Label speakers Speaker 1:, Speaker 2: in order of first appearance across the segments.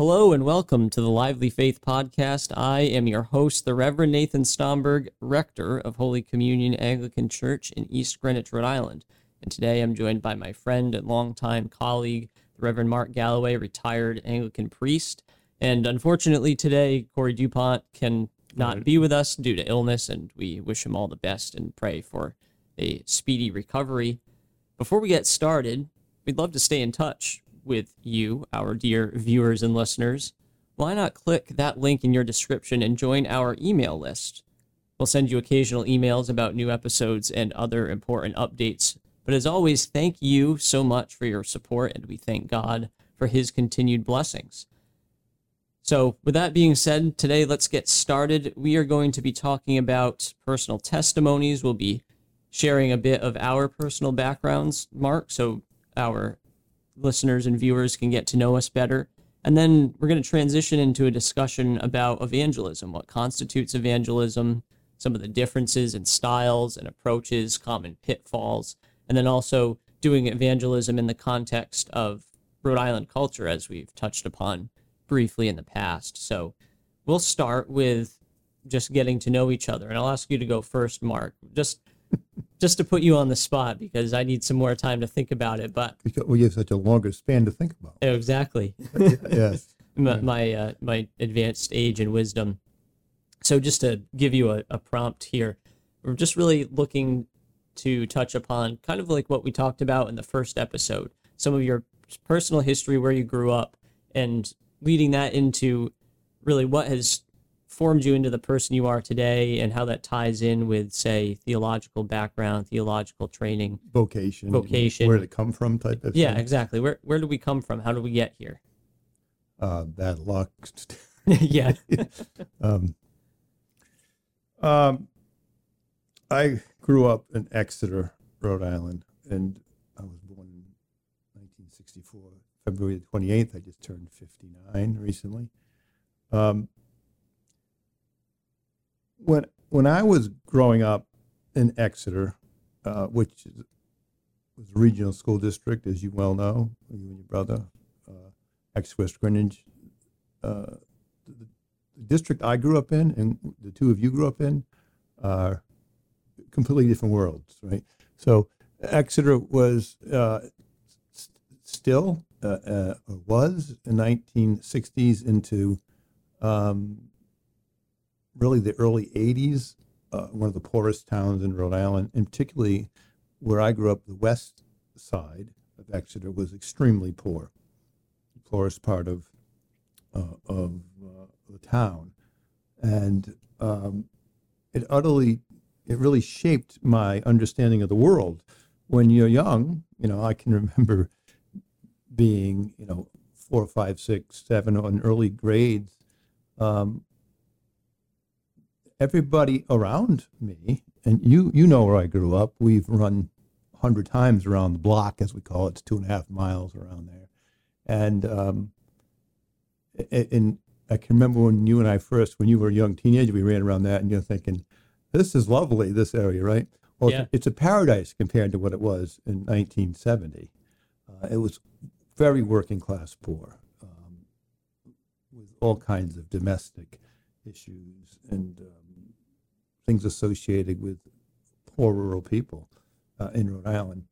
Speaker 1: Hello and welcome to the Lively Faith Podcast. I am your host, the Reverend Nathan Stomberg, Rector of Holy Communion Anglican Church in East Greenwich, Rhode Island. And today I'm joined by my friend and longtime colleague, the Reverend Mark Galloway, retired Anglican priest. And unfortunately, today, Corey DuPont can not be with us due to illness, and we wish him all the best and pray for a speedy recovery. Before we get started, we'd love to stay in touch with you, our dear viewers and listeners. Why not click that link in your description and join our email list? We'll send you occasional emails about new episodes and other important updates. But as always, thank you so much for your support, and we thank God for his continued blessings. So, with that being said, today let's get started. We are going to be talking about personal testimonies. We'll be sharing a bit of our personal backgrounds, Mark, so our listeners and viewers can get to know us better. And then we're going to transition into a discussion about evangelism, what constitutes evangelism, some of the differences in styles and approaches, common pitfalls, and then also doing evangelism in the context of Rhode Island culture, as we've touched upon briefly in the past. So we'll start with just getting to know each other. And I'll ask you to go first, Mark. Just just to put you on the spot because I need some more time to think about it. But
Speaker 2: Because we have such a longer span to think about.
Speaker 1: exactly,
Speaker 2: yes.
Speaker 1: my my, uh, my advanced age and wisdom. So just to give you a, a prompt here, we're just really looking to touch upon kind of like what we talked about in the first episode, some of your personal history, where you grew up, and leading that into really what has formed you into the person you are today and how that ties in with say theological background theological training
Speaker 2: Vocation.
Speaker 1: Vocation.
Speaker 2: Where did it come from type of
Speaker 1: yeah
Speaker 2: thing.
Speaker 1: exactly where where do we come from how do we get here
Speaker 2: Uh, bad luck.
Speaker 1: yeah
Speaker 2: um, um, I grew up in Exeter, Rhode Island, and I was born in 1964. February the 28th, I just turned 59 recently. Um, when when I was growing up in Exeter, uh, which is, was a regional school district, as you well know, you and your brother, uh, ex West Greenwich, uh, the, the district I grew up in and the two of you grew up in are completely different worlds, right? So Exeter was uh, still uh, uh, was in 1960s into um, really the early 80s, uh, one of the poorest towns in Rhode Island, and particularly where I grew up, the west side of Exeter was extremely poor, the poorest part of uh, of uh, the town, and um, it utterly, it really shaped my understanding of the world. When you're young, you know, I can remember being, you know, four, five, six, seven, or in early grades. Um, everybody around me, and you, you know where I grew up. We've run hundred times around the block, as we call it. It's two and a half miles around there, and um, and I can remember when you and I first, when you were a young teenager, we ran around that, and you're thinking, "This is lovely, this area, right?" Well,
Speaker 1: Yeah.
Speaker 2: it's a paradise compared to what it was in 1970. Uh, it was very working class poor, um, with all kinds of domestic issues and um, things associated with poor rural people uh, in Rhode Island.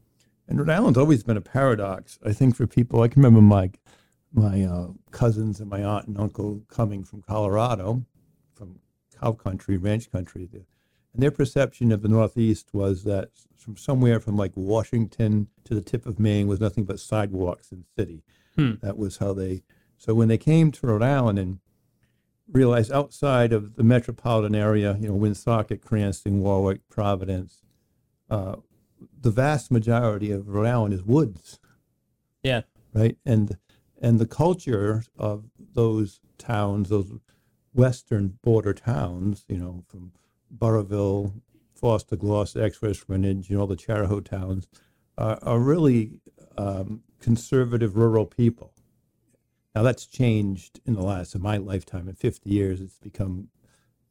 Speaker 2: And Rhode Island's always been a paradox, I think, for people. I can remember my my uh, cousins and my aunt and uncle coming from Colorado, from cow country, ranch country, and their perception of the Northeast was that from somewhere from like Washington to the tip of Maine was nothing but sidewalks and city.
Speaker 1: Hmm.
Speaker 2: That was how they. So when they came to Rhode Island and realized outside of the metropolitan area, you know, Woonsocket, Cranston, Warwick, Providence, uh, the vast majority of Rhode Island is woods
Speaker 1: yeah
Speaker 2: right? And and the culture of those towns, those western border towns, you know, from Burrillville, Foster, Glocester, Exwest, Greenwich, you know, the Chariho towns, are, are really um, conservative rural people. Now that's changed in the last of my lifetime. In 50 years, it's become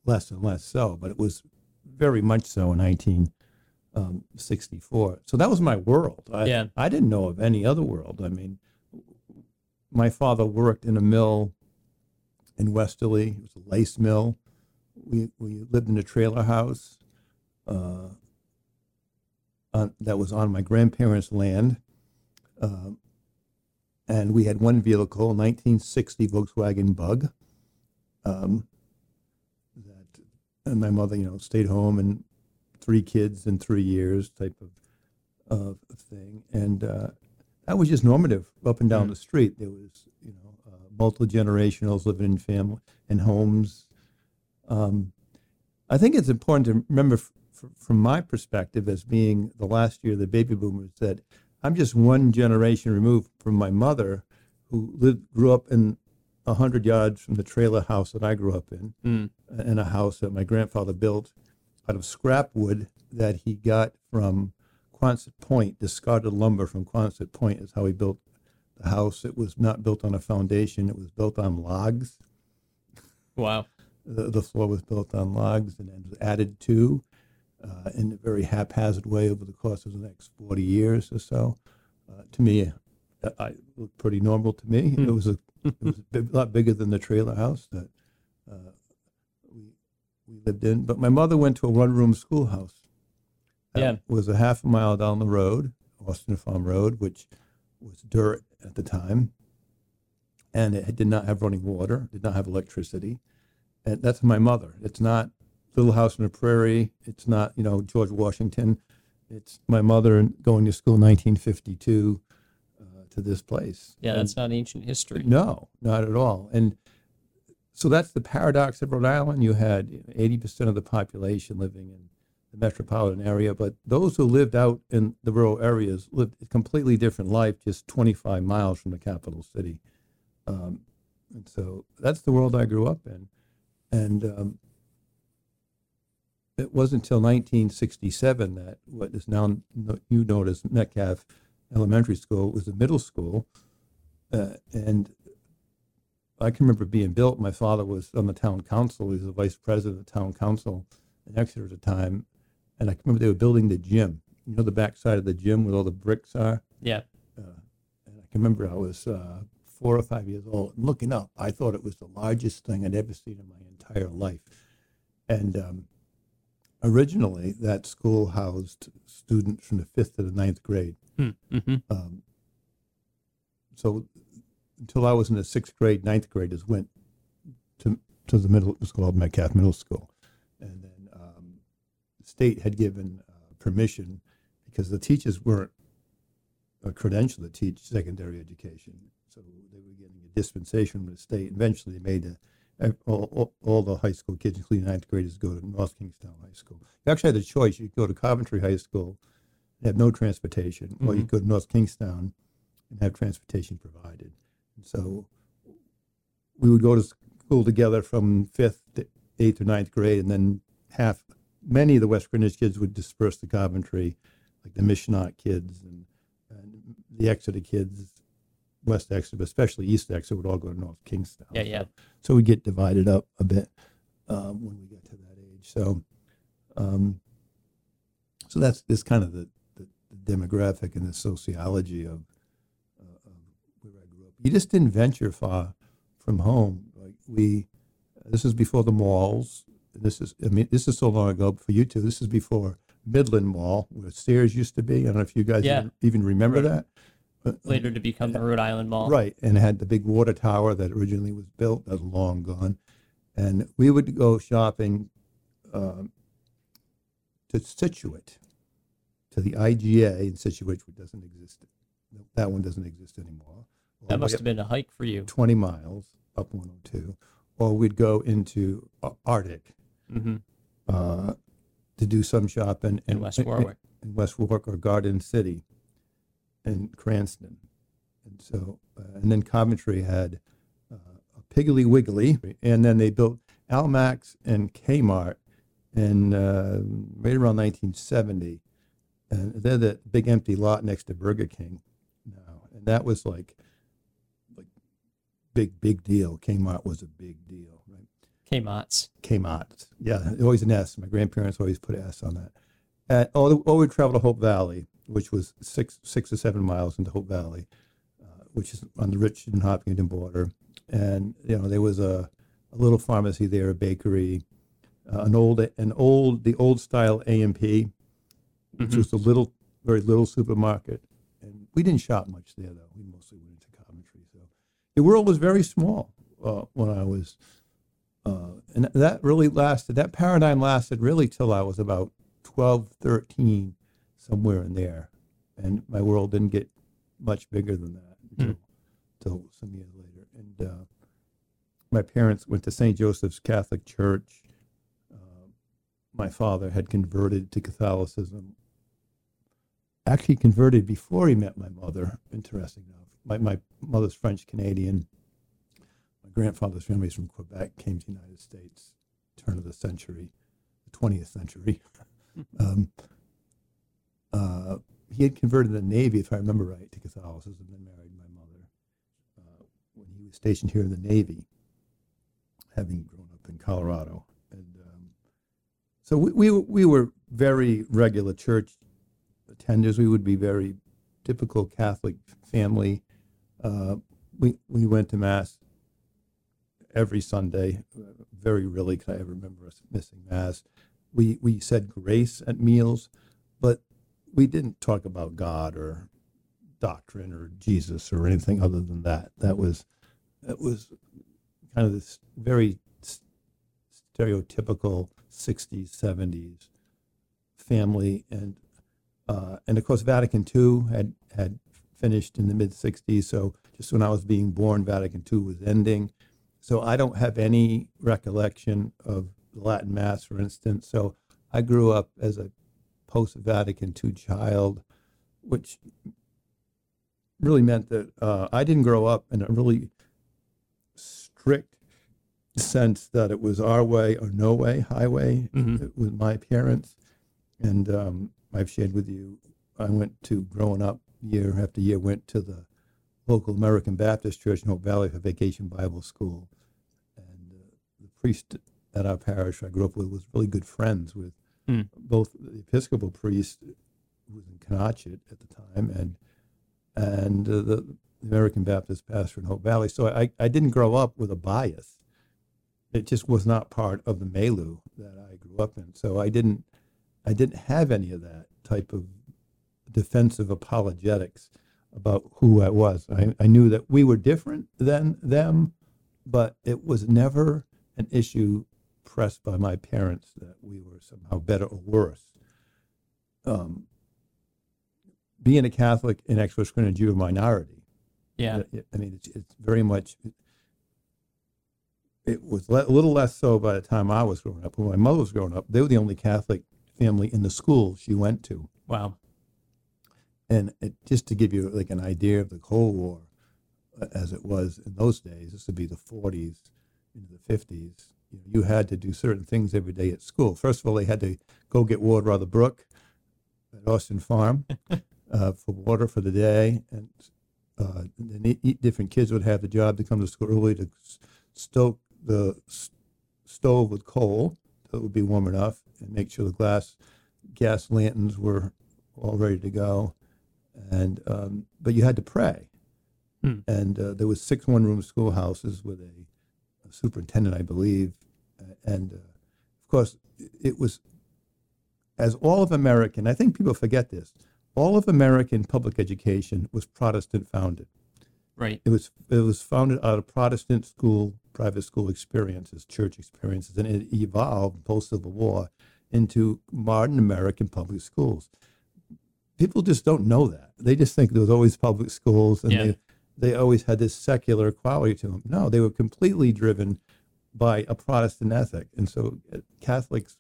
Speaker 2: less and less so, but it was very much so in 1964. So that was my world. I,
Speaker 1: Yeah.
Speaker 2: I didn't know of any other world. I mean, my father worked in a mill in Westerly. It was a lace mill. We we lived in a trailer house uh, on, that was on my grandparents' land, um, and we had one vehicle, 1960 Volkswagen Bug. Um, that and my mother, you know, stayed home and three kids in three years type of of thing, and uh, that was just normative up and down
Speaker 1: Mm.
Speaker 2: the street. There was, you know, uh, multiple generationals living in family in homes. Um, I think it's important to remember, f- f- from my perspective, as being the last year of the baby boomers, that I'm just one generation removed from my mother, who lived grew up in a hundred yards from the trailer house that I grew up in
Speaker 1: Mm.
Speaker 2: in a house that my grandfather built out of scrap wood that he got from Quonset Point, discarded lumber from Quonset Point is how he built the house. It was not built on a foundation, it was built on logs.
Speaker 1: Wow.
Speaker 2: The, the floor was built on logs and then was added to uh, in a very haphazard way over the course of the next 40 years or so. Uh, to me, uh, I, it looked pretty normal to me.
Speaker 1: Hmm.
Speaker 2: It was a it was a big, lot bigger than the trailer house that uh, we we lived in. But my mother went to a one room schoolhouse.
Speaker 1: Yeah.
Speaker 2: was a half a mile down the road, Austin Farm Road, which was dirt at the time, and it did not have running water, did not have electricity, and that's my mother. It's not Little House on the Prairie. It's not you know George Washington. It's my mother going to school in 1952 uh, to this place.
Speaker 1: Yeah,
Speaker 2: And-
Speaker 1: that's not ancient history.
Speaker 2: no, not at all. And so that's the paradox of Rhode Island. You had 80% of the population living in the metropolitan area, but those who lived out in the rural areas lived a completely different life just 25 miles from the capital city. Um, and so that's the world I grew up in. And um, it wasn't until 1967 that what is now you know as Metcalf Elementary School was a middle school. Uh, and I can remember being built. My father was on the town council. He was the vice president of the town council in Exeter at the time. And I can remember they were building the gym. You know, the backside of the gym where all the bricks are.
Speaker 1: Yeah.
Speaker 2: And I can remember I was uh, four or five years old and looking up. I thought it was the largest thing I'd ever seen in my entire life. And um, originally, that school housed students from the fifth to the ninth grade.
Speaker 1: Mm-hmm.
Speaker 2: Um, so until I was in the sixth grade, ninth grade, graders went to to the middle. It was called Metcalf Middle School, and then um, the state had given uh, permission because the teachers weren't uh, credentialed to teach secondary education, so they were getting a dispensation from the state. Eventually, they made a, all, all, all the high school kids, including ninth graders, go to North Kingstown High School. You actually had the choice: you could go to Coventry High School, and have no transportation, or you
Speaker 1: mm-hmm.
Speaker 2: go to North Kingstown and have transportation provided. And so we would go to school together from fifth to eighth or ninth grade, and then half, many of the West Greenwich kids would disperse to Coventry, like the Missionot kids and, and the Exeter kids, West Exeter, but especially East Exeter would all go to North Kingstown.
Speaker 1: Yeah, yeah.
Speaker 2: So, so we get divided up a bit um, when we get to that age. So, um, so that's this kind of the, the, the demographic and the sociology of, uh, of where I grew up. You just didn't venture far from home. Like we, this is before the malls. This is, I mean, this is so long ago for you two. This is before Midland Mall, where Sears used to be. I don't know if you guys
Speaker 1: Yeah.
Speaker 2: even, even remember that.
Speaker 1: Later to become the Rhode Island Mall.
Speaker 2: Right, and had the big water tower that originally was built. That's long gone, and we would go shopping um, to Scituate, to the IGA in Scituate, which doesn't exist. That one doesn't exist anymore.
Speaker 1: That must have been a hike for you.
Speaker 2: 20 miles up 102, or we'd go into uh, Arctic
Speaker 1: Mm-hmm.
Speaker 2: uh, to do some shopping
Speaker 1: In West Warwick.
Speaker 2: in West Warwick or Garden City in Cranston. And so, uh, and then Coventry had uh, a Piggly Wiggly, and then they built Almacs and Kmart in uh, right around 1970. And they're the big empty lot next to Burger King now. And that was like, like big, big deal. Kmart was a big deal, right?
Speaker 1: Kmart's.
Speaker 2: Kmart. Yeah, always an S. My grandparents always put an S on that. And or, or we traveled to Hope Valley, which was six six or seven miles into Hope Valley, uh, which is on the Richmond Hopkinton border. And you know there was a a little pharmacy there, a bakery, uh, an old an old the old style A&P, which
Speaker 1: Mhm.
Speaker 2: was a little very little supermarket, and we didn't shop much there though. We mostly went into Coventry, so the world was very small uh, when I was, uh, and that really lasted. That paradigm lasted really till I was about 12, 13, somewhere in there, and my world didn't get much bigger than that until, until some years later. And uh, my parents went to St. Joseph's Catholic Church. Uh, my father had converted to Catholicism. Actually, converted before he met my mother. Interesting enough, my my mother's French Canadian. My grandfather's family is from Quebec. Came to the United States, turn of the century, the twentieth century. um, uh, he had converted the Navy, if I remember right, to Catholicism, and then married my mother uh, when he was stationed here in the Navy, having grown up in Colorado. And um, so we, we, we were very regular church attenders. We would be very typical Catholic family. Uh, we, we went to Mass every Sunday. Very rarely could I remember us missing Mass. We, we said grace at meals, we didn't talk about God or doctrine or Jesus or anything other than that. That was that was kind of this very stereotypical '60s, '70s family, and uh, and of course Vatican II had had finished in the mid '60s. So just when I was being born, Vatican II was ending. So I don't have any recollection of Latin Mass, for instance. So I grew up as a post Vatican II child, which really meant that uh, I didn't grow up in a really strict sense that it was our way or no way highway
Speaker 1: Mhm.
Speaker 2: with my parents. And um, I've shared with you, I went to growing up year after year, went to the local American Baptist Church in Hope Valley for Vacation Bible School. And uh, the priest at our parish I grew up with was really good friends with
Speaker 1: Hmm.
Speaker 2: both the Episcopal priest who was in Canonchet at the time and and uh, the American Baptist pastor in Hope Valley. So I, I didn't grow up with a bias. It just was not part of the milieu that I grew up in. So I didn't I didn't have any of that type of defensive apologetics about who I was. I, I knew that we were different than them, but it was never an issue pressed by my parents that we were somehow better or worse. Um, being a Catholic in Exodus Greenwich, you're a minority.
Speaker 1: Yeah.
Speaker 2: I- I mean, it's, it's very much, it was le- a little less so by the time I was growing up. When my mother was growing up, they were the only Catholic family in the school she went to.
Speaker 1: Wow.
Speaker 2: And it, just to give you like an idea of the Cold War uh, as it was in those days, this would be the 40s into the 50s. You, know, you had to do certain things every day at school. First of all, they had to go get water out of the brook at Austin Farm uh, for water for the day, and uh, then different kids would have the job to come to school early to stoke the stove with coal so it would be warm enough, and make sure the glass gas lanterns were all ready to go. And um, but you had to pray,
Speaker 1: Hmm.
Speaker 2: and uh, there was six one-room schoolhouses with a superintendent, I believe, uh, and uh, of course it was as all of American. I think people forget this. All of American public education was Protestant founded.
Speaker 1: Right.
Speaker 2: It was it was founded out of Protestant school, private school experiences, church experiences, and it evolved post Civil War into modern American public schools. People just don't know that. They just think there was always public schools, and
Speaker 1: Yeah.
Speaker 2: they they always had this secular quality to them. No, they were completely driven by a Protestant ethic, and so uh, Catholics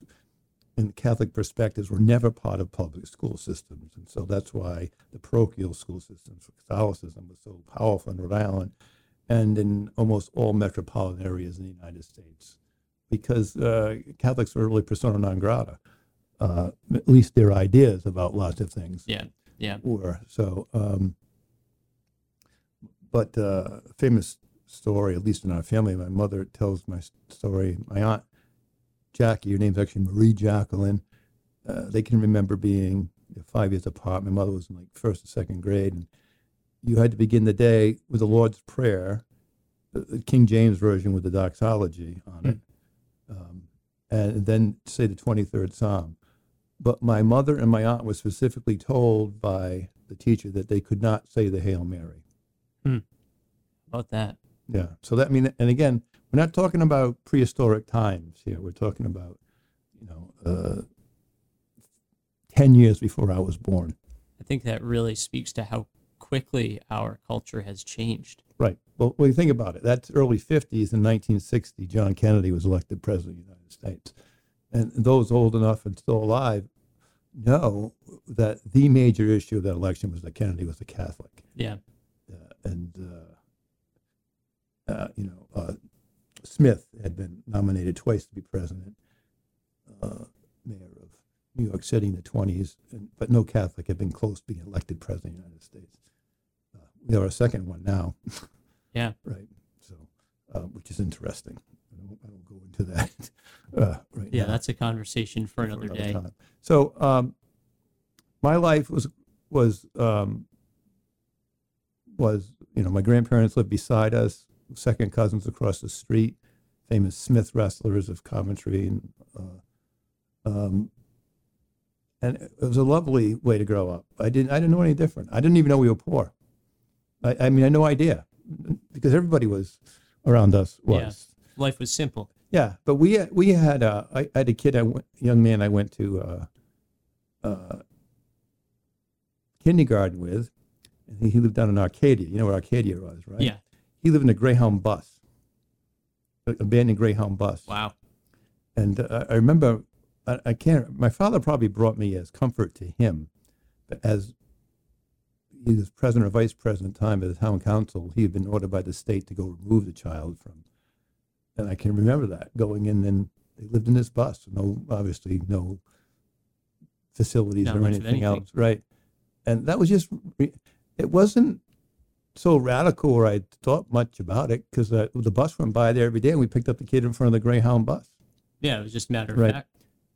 Speaker 2: and Catholic perspectives were never part of public school systems. And so that's why the parochial school systems for Catholicism was so powerful in Rhode Island and in almost all metropolitan areas in the United States, because uh, Catholics were really persona non grata, uh, at least their ideas about lots of things
Speaker 1: Yeah. Yeah.
Speaker 2: were. So, um, but uh, famous story, at least in our family, my mother tells my story. My aunt Jackie, her name's actually Marie Jacqueline. Uh, they can remember being five years apart. My mother was in like first or second grade, and you had to begin the day with the Lord's Prayer. the King James version with the doxology on it, um, and then say the 23rd Psalm. But my mother and my aunt were specifically told by the teacher that they could not say the Hail Mary.
Speaker 1: About that.
Speaker 2: Yeah. So that I mean, and again, we're not talking about prehistoric times here. We're talking about, you know, uh, ten years before I was born.
Speaker 1: I think that really speaks to how quickly our culture has changed.
Speaker 2: Right. Well, when you think about it, that's early '50s. In 1960, John Kennedy was elected president of the United States, and those old enough and still alive know that the major issue of that election was that Kennedy was a Catholic.
Speaker 1: Yeah.
Speaker 2: uh, and uh, uh, you know uh, Smith had been nominated twice to be president, uh, mayor of New York City in the twenties, but no Catholic had been close to being elected president of the United States. Uh, we are a second one now,
Speaker 1: Yeah.
Speaker 2: right? So, uh, which is interesting. I don't, I don't go into that uh, right
Speaker 1: Yeah,
Speaker 2: now
Speaker 1: that's a conversation for another day.
Speaker 2: time. So um, my life was was um, was you know my grandparents lived beside us, second cousins across the street, famous Smith wrestlers of Coventry, and uh, um, and it was a lovely way to grow up. I didn't I didn't know any different. I didn't even know we were poor. I, I mean, I had no idea because everybody was around us was.
Speaker 1: Life was simple.
Speaker 2: Yeah, but we had, we had uh, I, I had a kid, I went, young man, I went to uh, uh, kindergarten with, and he, he lived down in Arcadia. You know where Arcadia was, right?
Speaker 1: Yeah.
Speaker 2: He lived in a Greyhound bus, an abandoned Greyhound bus.
Speaker 1: Wow.
Speaker 2: And uh, I remember, I, I can't. My father probably brought me as comfort to him, but as he was president or vice president at the time of the town council, he had been ordered by the state to go remove the child from. And I can remember that going in, and they lived in this bus. No, obviously, no facilities
Speaker 1: Not
Speaker 2: or anything
Speaker 1: anything.
Speaker 2: else, right? And that was just. It wasn't so radical, or I thought much about it because uh, the bus went by there every day, and we picked up the kid in front of the Greyhound bus.
Speaker 1: Yeah, it was just a matter of
Speaker 2: Right.
Speaker 1: fact.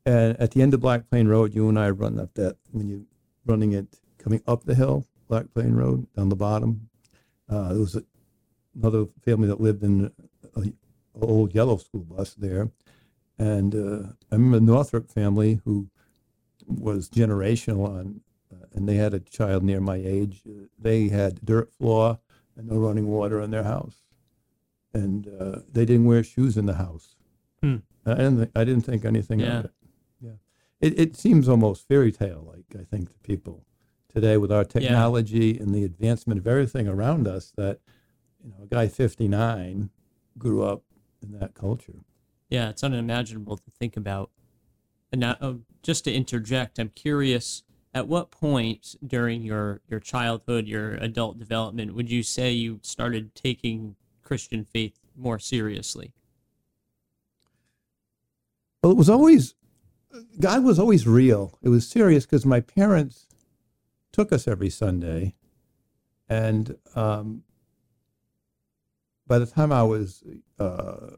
Speaker 2: And at the end of Black Plain Road, you and I run up that when you're running it coming up the hill, Black Plain Road, down the bottom. Uh, there was a, another family that lived in a, old yellow school bus there, and uh, I remember the Northrop family who was generational on, and they had a child near my age. They had dirt floor and no running water in their house, and uh, they didn't wear shoes in the house.
Speaker 1: Hmm.
Speaker 2: I didn't. Think, I didn't think anything
Speaker 1: Yeah.
Speaker 2: of it. Yeah, it, it seems almost fairy tale like. I think to people today with our technology and the advancement of everything around us that you know a guy 59 grew up in that culture.
Speaker 1: Yeah, it's unimaginable to think about. And now, oh, just to interject, I'm curious. At what point during your your childhood, your adult development, would you say you started taking Christian faith more seriously?
Speaker 2: Well, it was always God was always real. It was serious because my parents took us every Sunday, and um, by the time I was uh,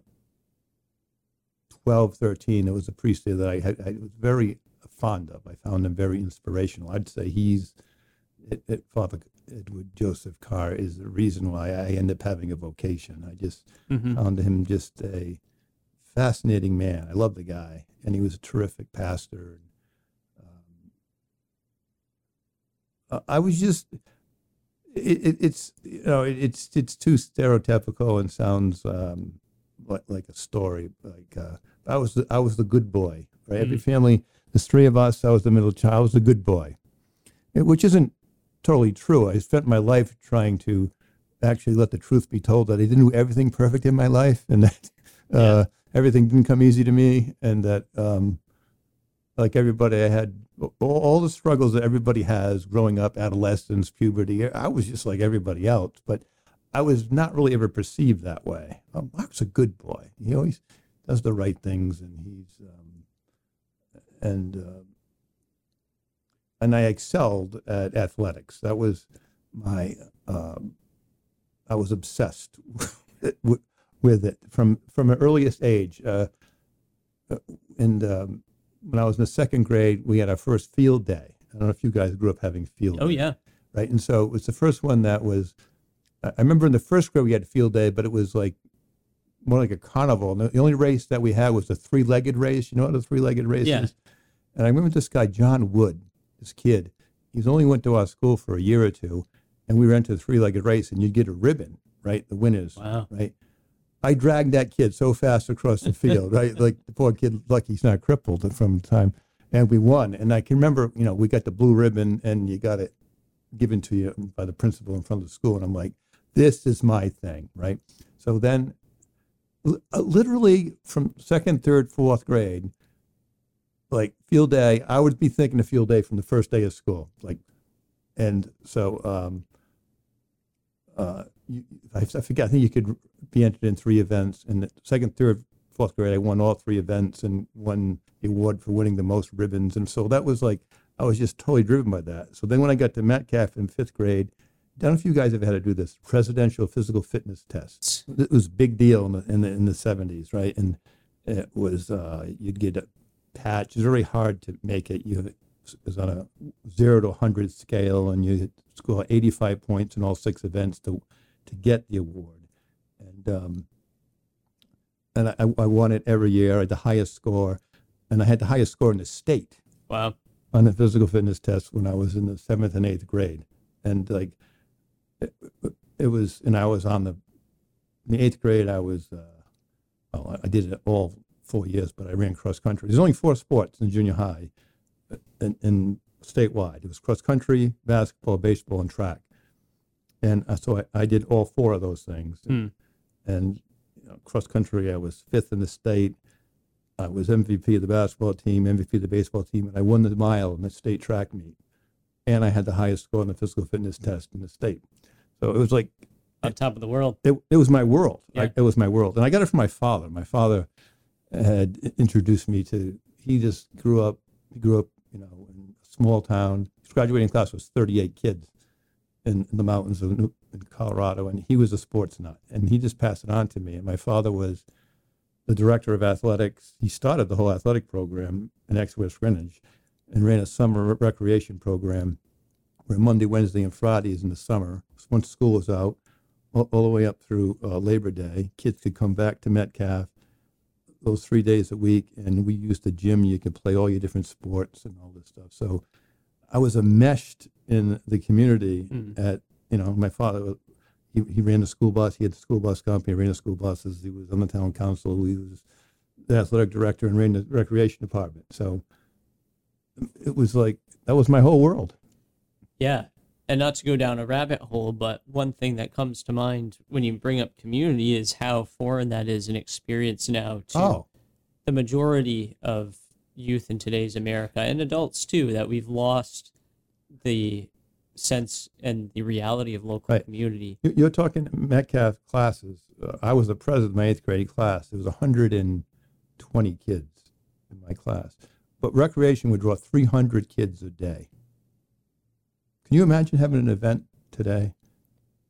Speaker 2: 12, 13, there was a priest there that I, had, I was very fond of. I found him very inspirational. I'd say he's it, it, Father Edward Joseph Carr is the reason why I end up having a vocation. I just
Speaker 1: Mm-hmm.
Speaker 2: found him just a fascinating man. I love the guy, and he was a terrific pastor. Um, I was just, it, it, it's you know, it, it's it's too stereotypical and sounds um, like like a story. Like uh, I was the, I was the good boy, right? Every family, there's three of us. I was the middle child. I was the good boy, It- which isn't totally true. I spent my life trying to actually let the truth be told that I didn't do everything perfect in my life, and that uh, everything didn't come easy to me, and that um, like everybody, I had all, all the struggles that everybody has growing up, adolescence, puberty. I was just like everybody else, but I was not really ever perceived that way. Oh, Mark's a good boy. He always does the right things, and he's um, and uh, and I excelled at athletics. That was my um, I was obsessed with, it from from an earliest age. Uh, uh, and um, when I was in the second grade, we had our first field day. I don't know if you guys grew up having field. Day.
Speaker 1: Oh
Speaker 2: day
Speaker 1: yeah,
Speaker 2: right? And so it was the first one that was I remember in the first grade we had field day, but it was like more like a carnival. And the only race that we had was the three-legged race. You know what a three-legged race
Speaker 1: Yeah.
Speaker 2: is? And I remember this guy John Wood, this kid. He's only went to our school for a year or two, and we ran to the three-legged race, and you'd get a ribbon, right? The winners,
Speaker 1: Wow.
Speaker 2: right? I dragged that kid so fast across the field, right? Like the poor kid, lucky he's not crippled from the time, and we won. And I can remember, you know, we got the blue ribbon, and you got it given to you by the principal in front of the school, and I'm like, this is my thing, right? So then, literally from second, third, fourth grade, like field day, I would be thinking of field day from the first day of school, like, and so um, uh, you, I, I forget. I think you could be entered in three events. In the second, third, fourth grade, I won all three events and won the award for winning the most ribbons. And so that was like I was just totally driven by that. So then when I got to Metcalf in fifth grade, I don't know if you guys have had to do this presidential physical fitness test. It was a big deal in the in the, in the 70s, right? And it was uh, you'd get a patch. It was very hard to make it. You it was on a zero to 100 scale, and you score 85 points in all six events to to get the award. And um, and I, I won it every year. I had the highest score, and I had the highest score in the state
Speaker 1: Wow.
Speaker 2: on the physical fitness test when I was in the seventh and eighth grade, and like it, it was, and I was on the in the eighth grade. I was, uh, well, I did it all four years, but I ran cross country. There's only four sports in junior high, uh, in, in statewide. It was cross country, basketball, baseball, and track, and uh, so I, I did all four of those things.
Speaker 1: Hmm.
Speaker 2: And you know, cross country, I was fifth in the state. I was MVP of the basketball team, MVP of the baseball team, and I won the mile in the state track meet. And I had the highest score on the physical fitness test in the state. So it was like
Speaker 1: On uh, top of the world.
Speaker 2: it, it was my world.
Speaker 1: Yeah.
Speaker 2: I, it was my world, and I got it from my father. My father had introduced me to. He just grew up. He grew up, you know, in a small town. His graduating class was 38 kids in, in the mountains of New, in Colorado, and he was a sports nut, and he just passed it on to me. And my father was the director of athletics. He started the whole athletic program in ex West Greenwich, and ran a summer recreation program where Monday, Wednesday, and Fridays in the summer, once school was out, all, all the way up through uh, Labor Day. Kids could come back to Metcalf those three days a week, and we used the gym. You could play all your different sports and all this stuff. So I was enmeshed in the community.
Speaker 1: Mm.
Speaker 2: At you know, my father, he, he ran the school bus. He had the school bus company. Ran the school buses. He was on the town council. He was the athletic director and ran the recreation department. So it was like that was my whole world.
Speaker 1: Yeah. And not to go down a rabbit hole, but one thing that comes to mind when you bring up community is how foreign that is an experience now to
Speaker 2: Oh,
Speaker 1: the majority of youth in today's America and adults too, that we've lost the sense and the reality of local
Speaker 2: Right.
Speaker 1: community.
Speaker 2: You- You're talking Metcalf classes. Uh, I was the president of my eighth grade class. There was 120 kids in my class, but recreation would draw 300 kids a day. Can you imagine having an event today?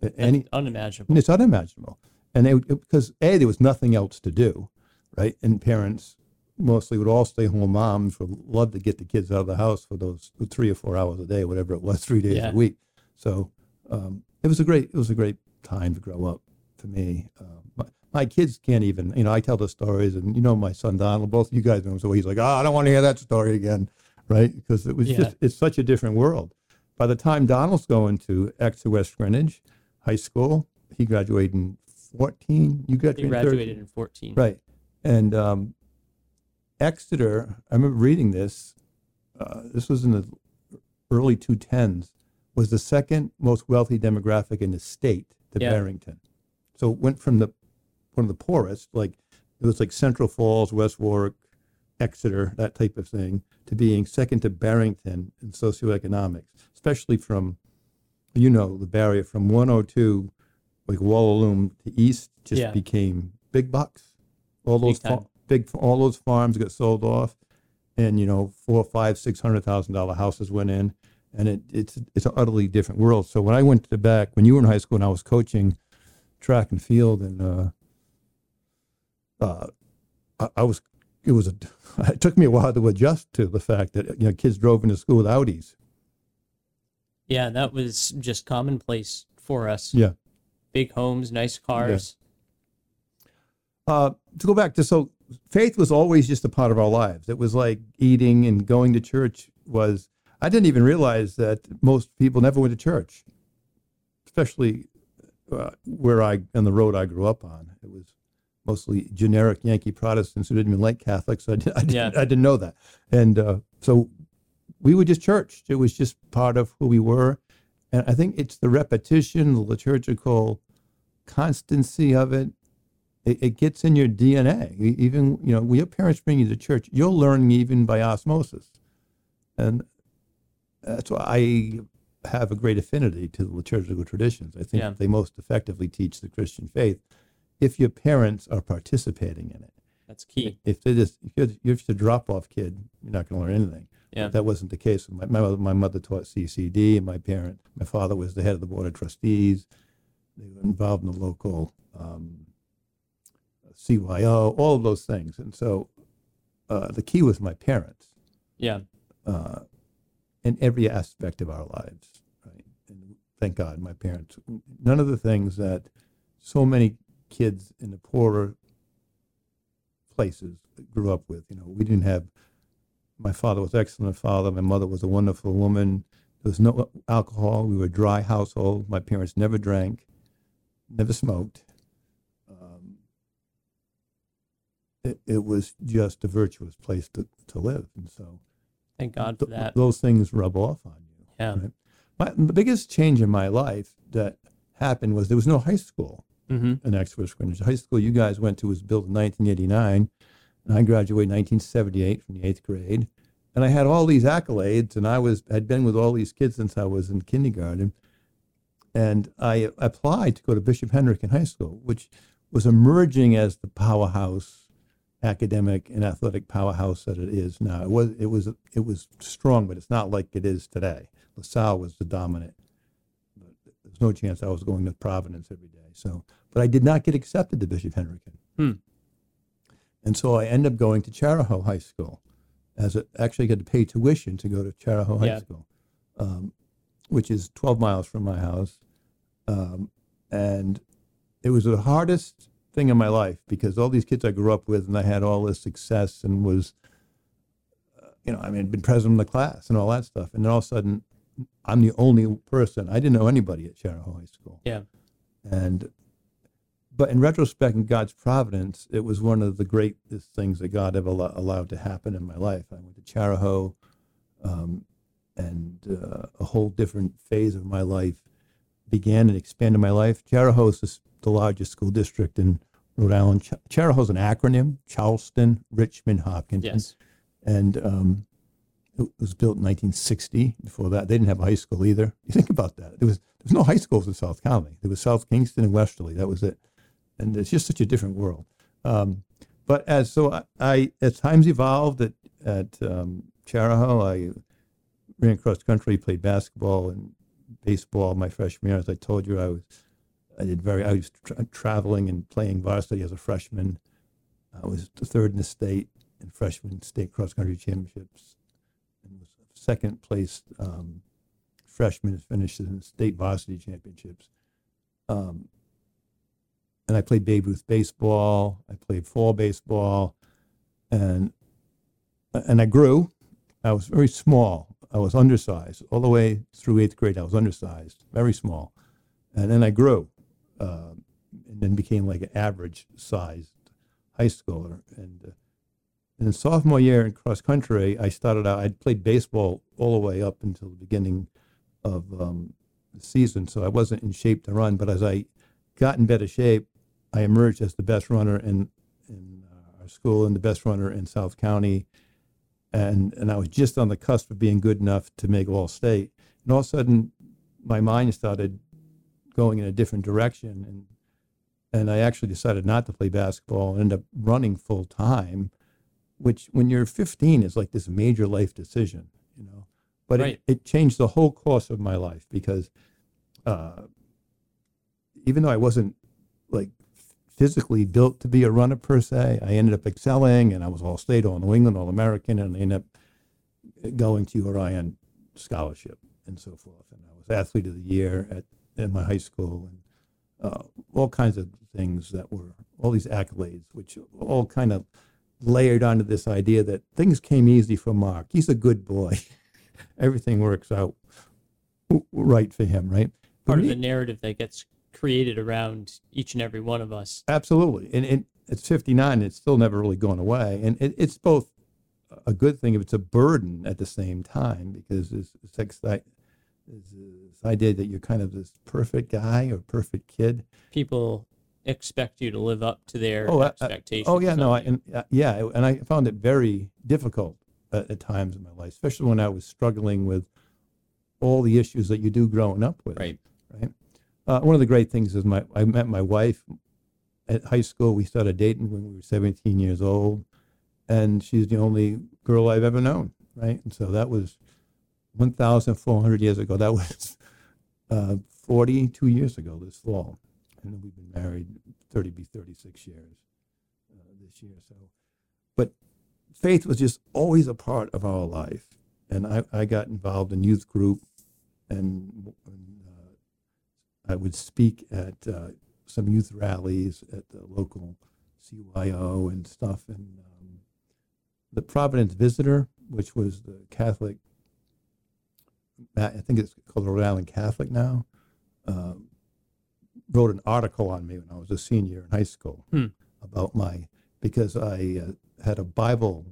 Speaker 2: At Any,
Speaker 1: That's unimaginable.
Speaker 2: it's unimaginable. And they because a there was nothing else to do, right? And parents mostly would all stay home. Moms would love to get the kids out of the house for those three or four hours a day, whatever it was, three days
Speaker 1: Yeah.
Speaker 2: a week. So um, it was a great it was a great time to grow up for me. Uh, my, my kids can't even you know I tell the stories, and you know my son Donald, both you guys know him, so well. he's like, oh, I don't want to hear that story again, right? Because it was
Speaker 1: Yeah.
Speaker 2: just it's such a different world. By the time Donald's going to Exeter West Greenwich High School, he graduated in 14. You
Speaker 1: He
Speaker 2: graduated, in 13?
Speaker 1: graduated in 14.
Speaker 2: Right. And um, Exeter, I remember reading this, uh, this was in the early 210s, was the second most wealthy demographic in the state to
Speaker 1: Yeah.
Speaker 2: Barrington. So it went from the one of the poorest, like it was like Central Falls, West Warwick, Exeter, that type of thing, to being second to Barrington in socioeconomics, especially from, you know, the barrier from 102, like Wallaloo to east, just
Speaker 1: Yeah.
Speaker 2: became big bucks. All those
Speaker 1: time.
Speaker 2: fa- big, all those farms got sold off, and you know, four, five, six hundred thousand dollar houses went in, and it, it's it's an utterly different world. So when I went to the back, when you were in high school and I was coaching track and field, and uh, uh, I, I was it was a it took me a while to adjust to the fact that you know kids drove into school with Audis.
Speaker 1: Yeah, that was just commonplace for us.
Speaker 2: Yeah.
Speaker 1: big homes, nice cars.
Speaker 2: Uh, to go back to so faith was always just a part of our lives. It was like eating and going to church was. I didn't even realize that most people never went to church, especially uh, where I on the road I grew up on. It was mostly generic Yankee Protestants who didn't even like Catholics. So I, did, I, didn't,
Speaker 1: Yeah.
Speaker 2: I didn't know that, and uh, so we were just church. It was just part of who we were, and I think it's the repetition, the liturgical constancy of it it, it gets in your DNA. Even you know, when your parents bring you to church, you're learning even by osmosis, and that's why I have a great affinity to the liturgical traditions. I think
Speaker 1: Yeah.
Speaker 2: they most effectively teach the Christian faith if your parents are participating in it.
Speaker 1: That's key.
Speaker 2: If they just if you're, you're just a drop off kid, you're not going to learn anything.
Speaker 1: Yeah.
Speaker 2: That wasn't the case. My, my, mother- my mother taught CCD, and my parent, my father was the head of the board of trustees. They were involved in the local um, CYO, all of those things. And so uh, the key was my parents
Speaker 1: Yeah.
Speaker 2: uh, in every aspect of our lives. Right? And thank God, my parents. None of the things that so many kids in the poorer places grew up with. You know, we didn't have. My father was an excellent father. My mother was a wonderful woman. There was no alcohol. We were a dry household. My parents never drank, never smoked. Um, it, it was just a virtuous place to, to live, and so
Speaker 1: Thank God for
Speaker 2: th-
Speaker 1: that.
Speaker 2: those things rub off on you.
Speaker 1: Yeah.
Speaker 2: right? My, the biggest change in my life that happened was there was no high school
Speaker 1: Mm-hmm.
Speaker 2: in Exeter Greenwich. The high school you guys went to was built in 1989, and I graduated in 1978 from the eighth grade. And I had all these accolades, and I was had been with all these kids since I was in kindergarten. And I applied to go to Bishop Hendricken High School, which was emerging as the powerhouse, academic and athletic powerhouse that it is now. It was it was it was strong, but it's not like it is today. LaSalle was the dominant. There's no chance I was going to Providence every day. So, but I did not get accepted to Bishop Hendricken.
Speaker 1: Hmm.
Speaker 2: And so I ended up going to Chariho High School. As a, actually, I had to pay tuition to go to Chariho High
Speaker 1: Yeah.
Speaker 2: School, um, which is 12 miles from my house. Um, and it was the hardest thing in my life because all these kids I grew up with, and I had all this success and was, uh, you know, I mean, I'd been president of the class and all that stuff. And then all of a sudden, I'm the only person. I didn't know anybody at Chariho High School.
Speaker 1: Yeah.
Speaker 2: And, but in retrospect, in God's providence, it was one of the greatest things that God ever allo- allowed to happen in my life. I went to Chariho, um, and uh, a whole different phase of my life began and expanded my life. Chariho is the- the largest school district in Rhode Island. Ch- Chariho is an acronym: Charlestown, Richmond, Hopkinton
Speaker 1: Yes.
Speaker 2: and um, it was built in 1960. Before that, they didn't have a high school either. You think about that. There was there was no high schools in South County. There was South Kingstown and Westerly. That was it. And it's just such a different world. Um, but as so I, I as times evolved at at um, I ran cross country, played basketball and baseball my freshman year. As I told you, I was I did very I was tra- traveling and playing varsity as a freshman. I was third in the state in freshman state cross country championships, and was second place um, freshman finished in state varsity championships. Um, and I played Babe Ruth baseball. I played fall baseball, and and I grew. I was very small. I was undersized all the way through eighth grade. I was undersized, very small, and then I grew, uh, and then became like an average sized high schooler. And uh, in sophomore year in cross country, I started out. I'd played baseball all the way up until the beginning of um, the season, so I wasn't in shape to run. But as I got in better shape, I emerged as the best runner in in uh, our school and the best runner in South County, and and I was just on the cusp of being good enough to make All State. And all of a sudden, my mind started going in a different direction, and and I actually decided not to play basketball and ended up running full time, which when you're 15 is like this major life decision, you know. But
Speaker 1: Right.
Speaker 2: it, it changed the whole course of my life because uh, even though I wasn't like physically built to be a runner per se, I ended up excelling and I was all state, all New England, all American, and I ended up going to Orion scholarship and so forth. And I was athlete of the year at, at my high school. And uh, all kinds of things that were all these accolades, which all kind of layered onto this idea that things came easy for Mark. He's a good boy. Everything works out right for him, right?
Speaker 1: Part of the narrative that gets created around each and every one of us.
Speaker 2: Absolutely. And, and it's 59, it's still never really gone away. And it, it's both a good thing if it's a burden at the same time because it's, it's this idea that you're kind of this perfect guy or perfect kid.
Speaker 1: People expect you to live up to their oh, expectations.
Speaker 2: oh yeah, no, I, and uh, yeah, and I found it very difficult at, at, times in my life, especially when I was struggling with all the issues that you do growing up with.
Speaker 1: Right.
Speaker 2: Uh, one of the great things is my I met my wife at high school. We started dating when we were 17 years old, and she's the only girl I've ever known. Right, and so that was 1,400 years ago. That was uh, 42 years ago this fall. And we've been married 30, be 36 years uh, this year. So, but faith was just always a part of our life. And I, I got involved in youth group and, and I would speak at uh, some youth rallies at the local CYO and stuff. And um, the Providence Visitor, which was the Catholic I think it's called Rhode Island Catholic now, uh, wrote an article on me when I was a senior in high school hmm. about my because I uh, had a Bible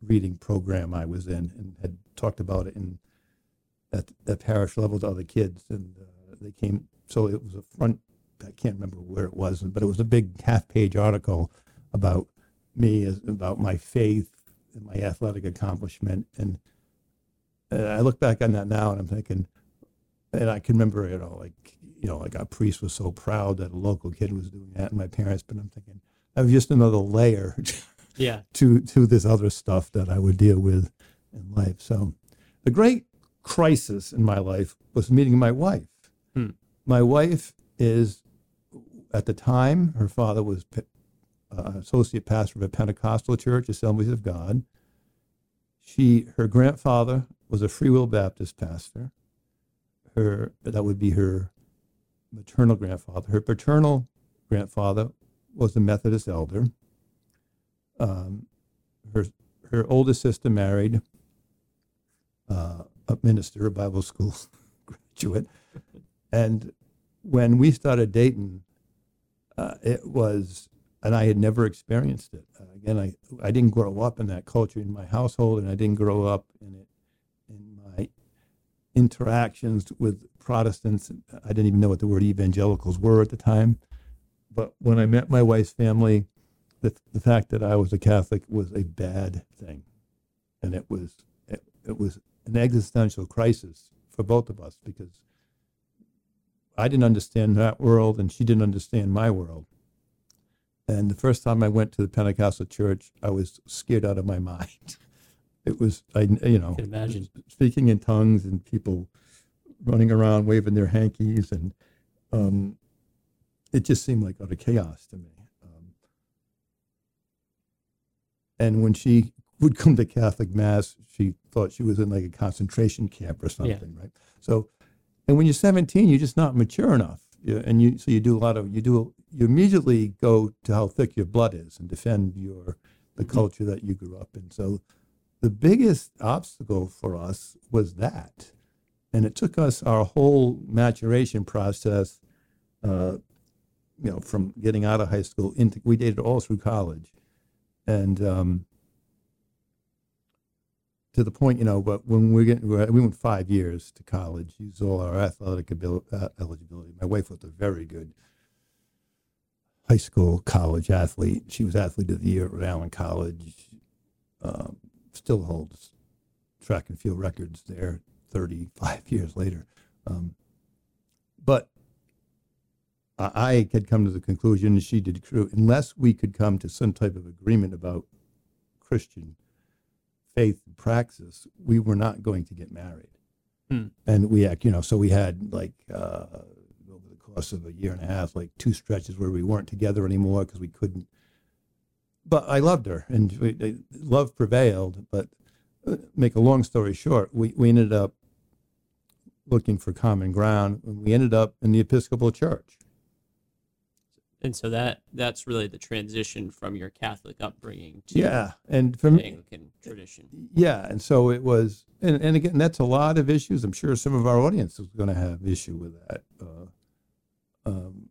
Speaker 2: reading program I was in and had talked about it in at, at parish level to other kids, and uh, they came. So it was a front. I can't remember where it was, but it was a big half-page article about me, about my faith and my athletic accomplishment, and and I look back on that now and I'm thinking, and I can remember, you know, like, you know, like our priest was so proud that a local kid was doing that, and my parents. But I'm thinking that was just another layer,
Speaker 1: yeah,
Speaker 2: to to this other stuff that I would deal with in life. So, the great crisis in my life was meeting my wife. Hmm. My wife is, at the time, her father was uh, associate pastor of a Pentecostal church, Assemblies of God. She, her grandfather was a Free Will Baptist pastor. Her that would be her maternal grandfather. Her paternal grandfather was a Methodist elder. Um, her her oldest sister married uh, a minister, a Bible school graduate, and when we started dating, uh, it was, and I had never experienced it. Uh, again, I I didn't grow up in that culture in my household, and I didn't grow up in it in my interactions with Protestants. I didn't even know what the word evangelicals were at the time. But when I met my wife's family, the, the fact that I was a Catholic was a bad thing. And it was, it, it was an existential crisis for both of us because I didn't understand that world and she didn't understand my world. And the first time I went to the Pentecostal church, I was scared out of my mind it was I you know I
Speaker 1: imagine
Speaker 2: speaking in tongues and people running around waving their hankies and um, it just seemed like utter chaos to me. Um, and when she would come to Catholic Mass, she thought she was in like a concentration camp or something, yeah. right? So, and when you're 17, you're just not mature enough, and you so you do a lot of you do you immediately go to how thick your blood is and defend your the mm-hmm. culture that you grew up in. So the biggest obstacle for us was that. And it took us our whole maturation process, uh, you know, from getting out of high school into, we dated all through college. And um, to the point, you know, but when we get, we went five years to college, used all our athletic ability, uh, eligibility. My wife was a very good high school, college athlete. She was athlete of the year at Island College. Um, still holds track and field records there 35 years later. Um, but I had come to the conclusion, she did too, unless we could come to some type of agreement about Christian faith and praxis, we were not going to get married. Hmm. And we, act, you know, so we had like uh, over the course of a year and a half, like two stretches where we weren't together anymore because we couldn't but I loved her, and we, love prevailed. But uh, make a long story short, we, we ended up looking for common ground, and we ended up in the Episcopal Church.
Speaker 1: And so that that's really the transition from your Catholic upbringing to
Speaker 2: Yeah, and me,
Speaker 1: Anglican tradition.
Speaker 2: yeah, and so it was, and, and again, that's a lot of issues. I'm sure some of our audience is going to have issue with that. Uh, um,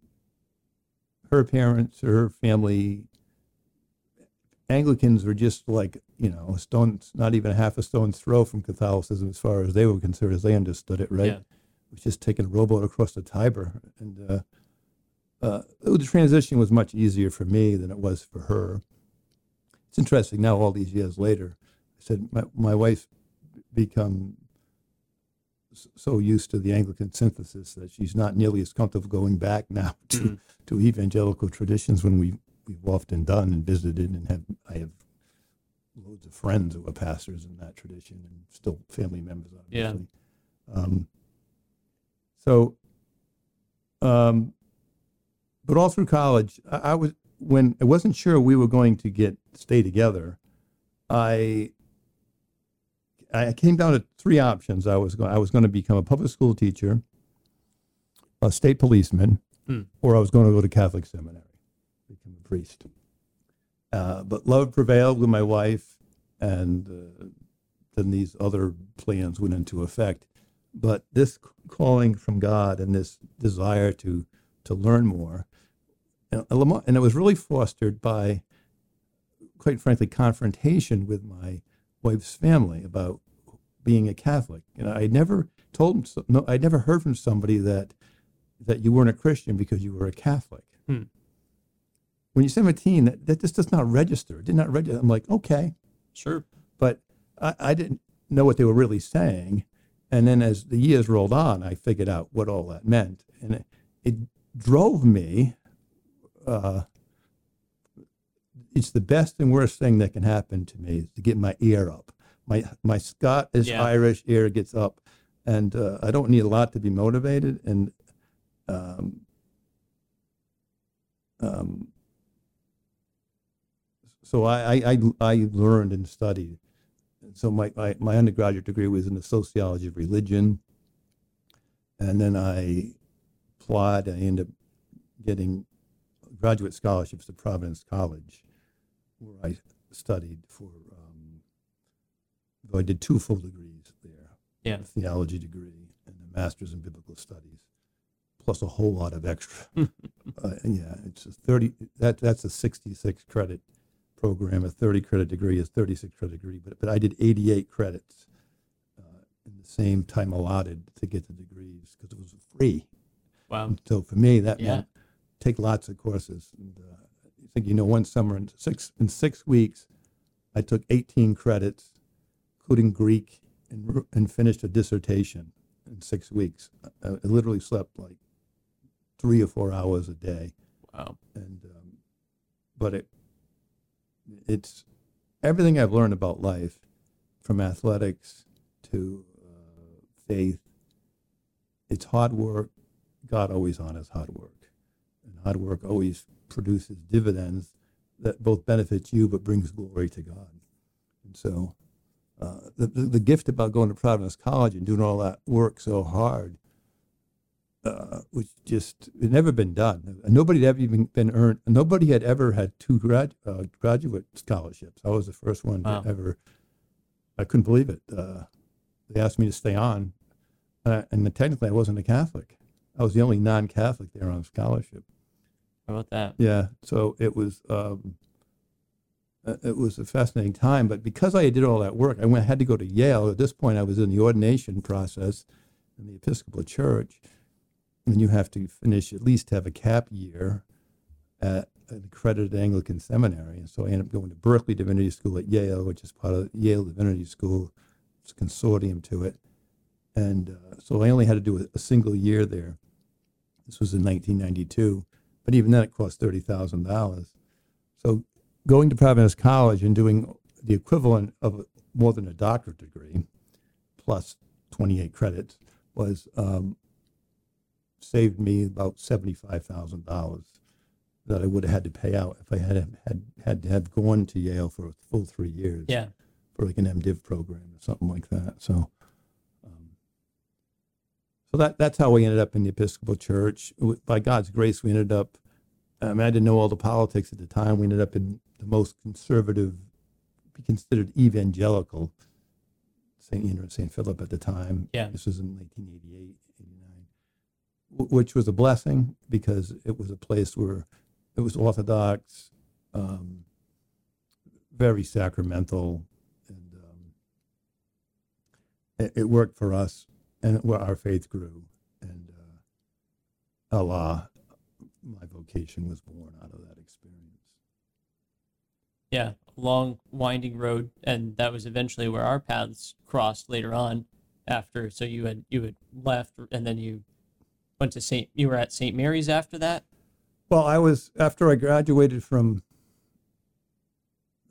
Speaker 2: her parents, her family, Anglicans were just like you know, a stone, not even a half a stone's throw from Catholicism as far as they were concerned, as they understood it. Right?
Speaker 1: Yeah.
Speaker 2: It was just taking a rowboat across the Tiber, and uh, uh, the transition was much easier for me than it was for her. It's interesting now, all these years later. I said my my wife become so used to the Anglican synthesis that she's not nearly as comfortable going back now to,
Speaker 1: Mhm.
Speaker 2: to evangelical traditions when we we've often done and visited and have I have loads of friends who are pastors in that tradition and still family members
Speaker 1: Yeah.
Speaker 2: obviously. Um, so um, but all through college, I, I was when I wasn't sure we were going to get stay together. I I came down to three options. I was going I was going to become a public school teacher, a state policeman,
Speaker 1: Hmm.
Speaker 2: or I was going to go to Catholic seminary, become a priest. Uh, but love prevailed with my wife, and uh, then these other plans went into effect. But this calling from God and this desire to to learn more, and, a and it was really fostered by, quite frankly, confrontation with my wife's family about being a Catholic. And I never told them, no, I never heard from somebody that that you weren't a Christian because you were a Catholic.
Speaker 1: Hmm.
Speaker 2: When you're 17, that, that just does not register. It did not register. I'm like, okay,
Speaker 1: Sure.
Speaker 2: but I, I didn't know what they were really saying. And then as the years rolled on, I figured out what all that meant. And it, it drove me. Uh, it's the best and worst thing that can happen to me is to get my ear up. My my Scottish
Speaker 1: Yeah.
Speaker 2: Irish ear gets up, and uh, I don't need a lot to be motivated. And um, um, so I, I, I, I learned and studied. So my, my, my undergraduate degree was in the sociology of religion. And then I applied. I ended up getting graduate scholarships to Providence College, where I studied for, um, though I did two full degrees there
Speaker 1: Yeah.
Speaker 2: a theology degree and a master's in biblical studies, plus a whole lot of extra. uh, yeah, it's a 30, that, that's a 66 credit program. A 30 credit degree is 36 credit degree, but, but I did 88 credits uh, in the same time allotted to get the degrees because it was free.
Speaker 1: Wow.
Speaker 2: And so for me, that
Speaker 1: Yeah.
Speaker 2: meant take lots of courses. And uh, I think you know, one summer in six in six weeks, I took 18 credits, including Greek, and and finished a dissertation in six weeks. I, I literally slept like three or four hours a day,
Speaker 1: Wow.
Speaker 2: and um, but it it's everything I've learned about life, from athletics to uh, faith. It's hard work. God always honors hard work, hard work always produces dividends that both benefits you but brings glory to God. And so, uh, the, the the gift about going to Providence College and doing all that work so hard, uh, which just it never been done. Nobody had ever even been earned. Nobody had ever had two grad uh, graduate scholarships. I was the first one
Speaker 1: Wow.
Speaker 2: to ever. I couldn't believe it. Uh, they asked me to stay on, uh, and technically I wasn't a Catholic. I was the only non-Catholic there on scholarship.
Speaker 1: About that?
Speaker 2: Yeah, so it was um, uh, it was a fascinating time. But because I did all that work, I went had to go to Yale. At this point, I was in the ordination process in the Episcopal Church, and you have to finish at least have a cap year at an accredited Anglican seminary. And so I ended up going to Berkeley Divinity School at Yale, which is part of Yale Divinity School. It's a consortium to it, and uh, so I only had to do a, a single year there. This was in 1992 but even then it cost thirty thousand dollars. So going to Providence College and doing the equivalent of more than a doctorate degree, plus twenty eight credits, was um, saved me about seventy five thousand dollars that I would have had to pay out if I had had had to have gone to Yale for a full three years
Speaker 1: Yeah.
Speaker 2: for like an MDiv program or something like that. So, so that that's how we ended up in the Episcopal Church. By God's grace, we ended up I mean, I didn't know all the politics at the time. We ended up in the most conservative, be considered evangelical, St. Andrew and St. Philip at the time.
Speaker 1: Yeah.
Speaker 2: This was in 1988, 89, wh- which was a blessing because it was a place where it was Orthodox, um, very sacramental, and um, it, it worked for us, and where well, our faith grew, and uh, Allah, my vocation was born out of that experience.
Speaker 1: Yeah, long winding road, and that was eventually where our paths crossed later on. After, so you had you had left, and then you went to Saint. You were at Saint Mary's after that.
Speaker 2: Well, I was after I graduated from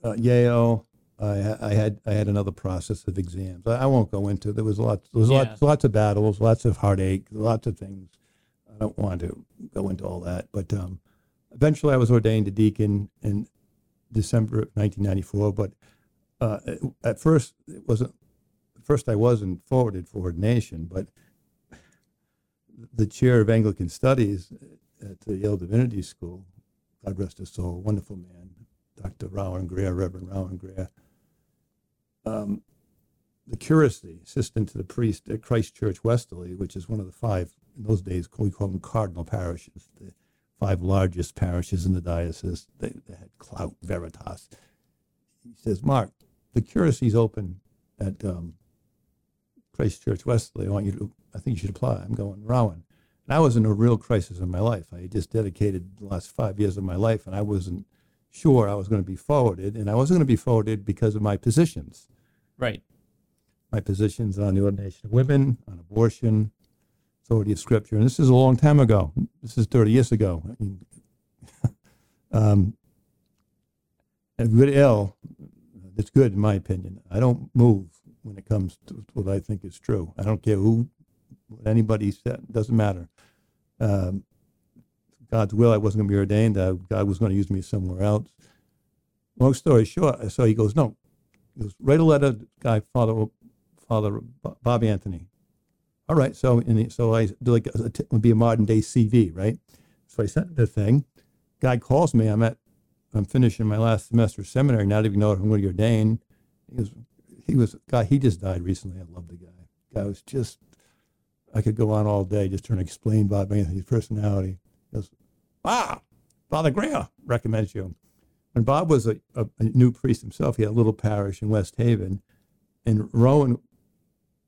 Speaker 2: uh, Yale. I, I had I had another process of exams. I, I won't go into. There was lots. There was
Speaker 1: Yeah.
Speaker 2: lots lots of battles, lots of heartache, lots of things. I don't want to go into all that. But um, eventually, I was ordained a deacon in December of 1994. But uh, at first, it wasn't. At first, I wasn't forwarded for ordination, but the chair of Anglican Studies at the Yale Divinity School, God rest his soul, wonderful man, Dr. Rowan Greer, Reverend Rowan Greer. Um, the curacy, assistant to the priest at Christ Church Westerly, which is one of the five, in those days, we call them cardinal parishes, the five largest parishes in the diocese. They, they had clout, veritas. He says, Mark, the curacy's open at um, Christ Church Westerly. I want you to, I think you should apply. I'm going, Rowan. And I was in a real crisis in my life. I just dedicated the last five years of my life, and I wasn't sure I was going to be forwarded. And I wasn't going to be forwarded because of my positions
Speaker 1: Right.
Speaker 2: my positions on the ordination of women, on abortion, authority of Scripture. And this is a long time ago. This is 30 years ago. I mean, um, good ill, it's good in my opinion. I don't move when it comes to what I think is true. I don't care who, what anybody said, doesn't matter. Um, God's will, I wasn't going to be ordained. God was going to use me somewhere else. Long story short, so he goes, no, he goes, write a letter, guy, Father, Father Bob Anthony. All right, so and so I do like it would be a modern day CV, right? So I sent the thing. Guy calls me. I'm at, I'm finishing my last semester of seminary. Not even know if I'm going to be ordained. He was, he was, guy. He just died recently. I love the guy. Guy was just, I could go on all day just trying to explain Bob Anthony's personality. Ah, Father Greer recommends you. When Bob was a, a, a new priest himself, he had a little parish in West Haven, and Rowan,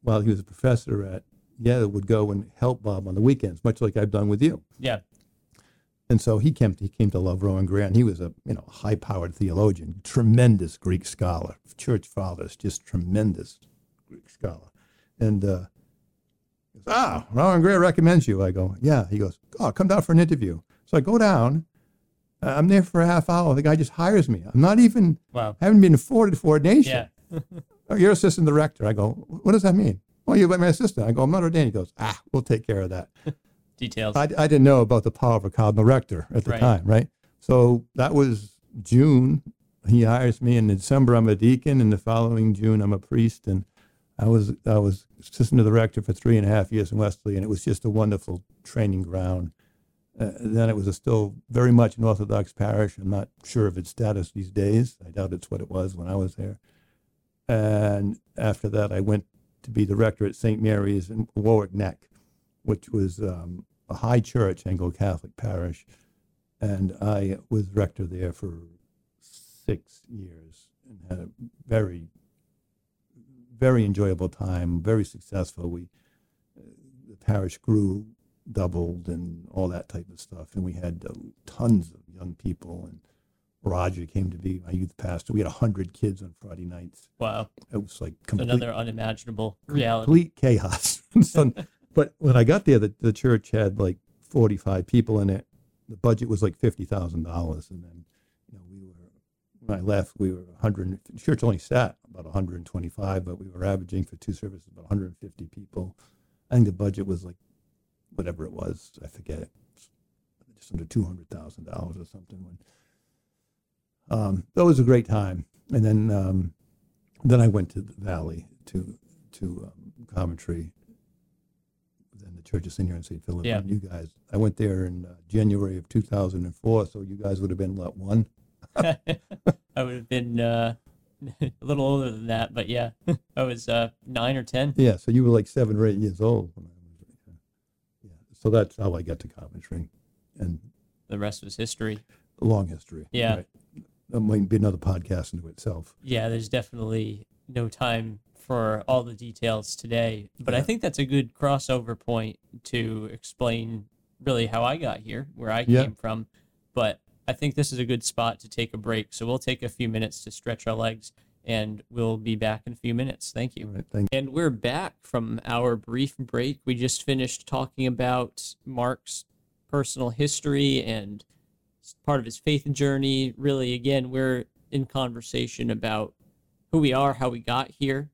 Speaker 2: while he was a professor at Yale, would go and help Bob on the weekends, much like I've done with you.
Speaker 1: Yeah.
Speaker 2: And so he came. He came to love Rowan Greer, and he was a you know high-powered theologian, tremendous Greek scholar, church fathers, just tremendous Greek scholar. And uh, he goes, ah, Rowan Greer recommends you. I go, yeah. He goes, oh, come down for an interview. So I go down. Uh, I'm there for a half hour. The guy just hires me. I'm not even
Speaker 1: Wow.
Speaker 2: haven't been afforded for ordination.
Speaker 1: Yeah.
Speaker 2: Oh, you're assistant director. I go, what does that mean? Well, you're my assistant. I go, I'm not ordained. He goes, ah, we'll take care of that.
Speaker 1: Details.
Speaker 2: I, I didn't know about the power of a cardinal rector at the
Speaker 1: Right.
Speaker 2: time, right? So that was June. He hires me in December. I'm a deacon, and the following June I'm a priest. And I was I was assistant to the rector for three and a half years in Westerly, and it was just a wonderful training ground. Uh, then it was a still very much an Orthodox parish. I'm not sure of its status these days. I doubt it's what it was when I was there. And after that, I went to be the rector at St. Mary's in Warwick Neck, which was um, a high church Anglo-Catholic parish, and I was rector there for six years and had a very, very enjoyable time. Very successful. We uh, the parish grew, doubled, and all that type of stuff, and we had uh, tons of young people. And Roger came to be my youth pastor. We had hundred kids on Friday nights.
Speaker 1: wow.
Speaker 2: It was like complete
Speaker 1: Another unimaginable reality.
Speaker 2: complete chaos. so, but when I got there, the, the church had like 45 people in it. The budget was like $50,000. And then, you know, we were, when I left, we were 100, the church only sat about 125, but we were averaging for two services about 150 people. I think the budget was like, whatever it was, I forget it, just under $200,000 or something. When, um, that was a great time. And then, um, then I went to the valley to to um, Coventry, then the Church of St. Aaron St. Philip.
Speaker 1: Yeah.
Speaker 2: And you guys, I went there in uh, January of 2004, so you guys would have been what one?
Speaker 1: I would have been uh, a little older than that, but yeah, I was uh, nine or ten.
Speaker 2: Yeah, so you were like seven or eight years old. When I was, yeah. yeah. So that's how I got to Coventry, and
Speaker 1: The rest was history.
Speaker 2: a long history.
Speaker 1: Yeah.
Speaker 2: Right. That might be another podcast into itself.
Speaker 1: Yeah, there's definitely no time for all the details today, but I think that's a good crossover point to explain really how I got here, where I
Speaker 2: Yeah.
Speaker 1: came from. But I think this is a good spot to take a break. So we'll take a few minutes to stretch our legs and we'll be back in a few minutes. Thank you.
Speaker 2: Right. Thank
Speaker 1: And we're back from our brief break. We just finished talking about Mark's personal history and part of his faith journey. Really, again, we're in conversation about who we are, how we got here,